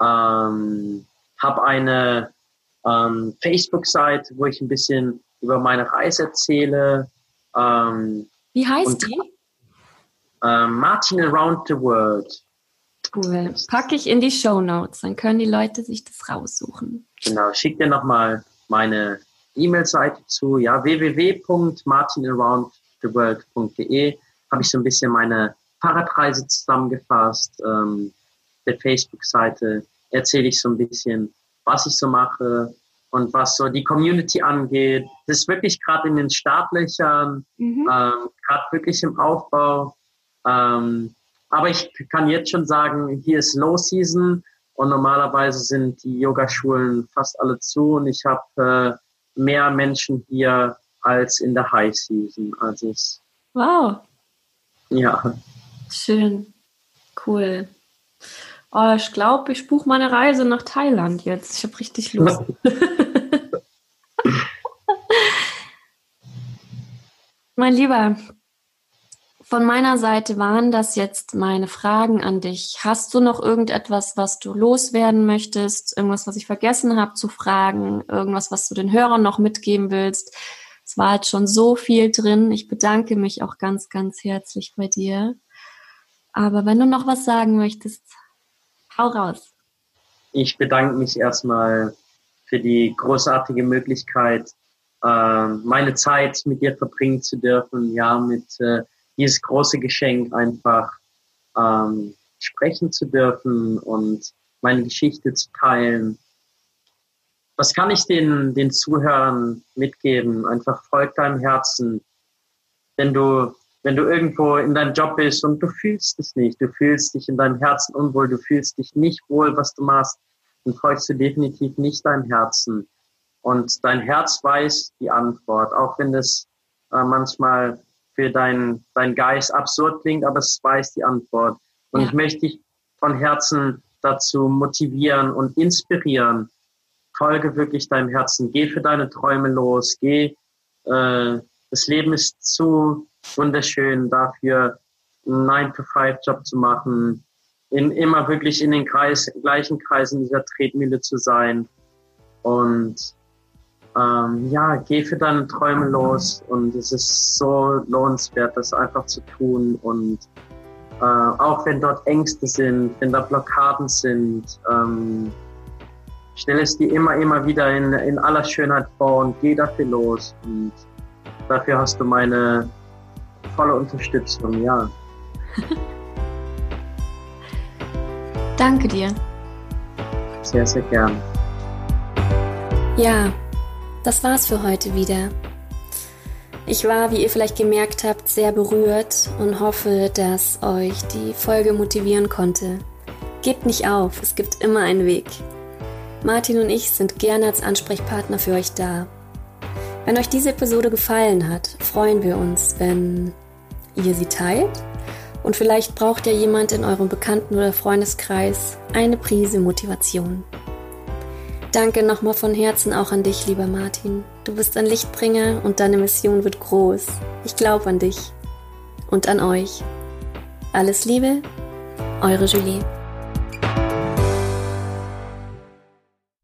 Ähm, habe eine ähm, Facebook-Seite, wo ich ein bisschen über meine Reise erzähle. Ähm, Wie heißt die? Ähm, Martin Around the World. Cool. Packe ich in die Show Notes, dann können die Leute sich das raussuchen. Genau, schick dir nochmal meine E-Mail-Seite zu, ja, www.martinaroundtheworld.de habe ich so ein bisschen meine Fahrradreise zusammengefasst. Ähm, der Facebook-Seite erzähle ich so ein bisschen, was ich so mache und was so die Community angeht. Das ist wirklich gerade in den Startlöchern, mhm. ähm, gerade wirklich im Aufbau. Ähm, aber ich kann jetzt schon sagen, hier ist Low Season und normalerweise sind die Yogaschulen fast alle zu und ich habe äh, mehr Menschen hier als in der High Season. Also es, wow. Ja. Schön. Cool. Oh, ich glaube, ich buche meine Reise nach Thailand jetzt. Ich habe richtig Lust. mein Lieber, von meiner Seite waren das jetzt meine Fragen an dich. Hast du noch irgendetwas, was du loswerden möchtest? Irgendwas, was ich vergessen habe zu fragen? Irgendwas, was du den Hörern noch mitgeben willst? Es war jetzt schon so viel drin. Ich bedanke mich auch ganz, ganz herzlich bei dir. Aber wenn du noch was sagen möchtest, hau raus. Ich bedanke mich erstmal für die großartige Möglichkeit, äh, meine Zeit mit dir verbringen zu dürfen, ja, mit äh, dieses große Geschenk, einfach ähm, sprechen zu dürfen und meine Geschichte zu teilen. Was kann ich den, den Zuhörern mitgeben? Einfach folg deinem Herzen. Wenn du, wenn du irgendwo in deinem Job bist und du fühlst es nicht, du fühlst dich in deinem Herzen unwohl, du fühlst dich nicht wohl, was du machst, dann folgst du definitiv nicht deinem Herzen. Und dein Herz weiß die Antwort, auch wenn es äh, manchmal für deinen dein Geist absurd klingt, aber es weiß die Antwort. Und ja. ich möchte dich von Herzen dazu motivieren und inspirieren. Folge wirklich deinem Herzen. Geh für deine Träume los. Geh. Äh, das Leben ist zu wunderschön dafür, einen 9-to-5-Job zu machen, in, immer wirklich in den Kreis, gleichen Kreisen dieser Tretmühle zu sein. Und ähm, ja, geh für deine Träume los und es ist so lohnenswert, das einfach zu tun und äh, auch wenn dort Ängste sind, wenn da Blockaden sind, ähm, stell es dir immer, immer wieder in, in aller Schönheit vor und geh dafür los und dafür hast du meine volle Unterstützung, ja. Danke dir. Sehr, sehr gern. Ja, das war's für heute wieder. Ich war, wie ihr vielleicht gemerkt habt, sehr berührt und hoffe, dass euch die Folge motivieren konnte. Gebt nicht auf, es gibt immer einen Weg. Martin und ich sind gerne als Ansprechpartner für euch da. Wenn euch diese Episode gefallen hat, freuen wir uns, wenn ihr sie teilt und vielleicht braucht ja jemand in eurem Bekannten- oder Freundeskreis eine Prise Motivation. Danke nochmal von Herzen auch an dich, lieber Martin. Du bist ein Lichtbringer und deine Mission wird groß. Ich glaube an dich und an euch. Alles Liebe, eure Julie.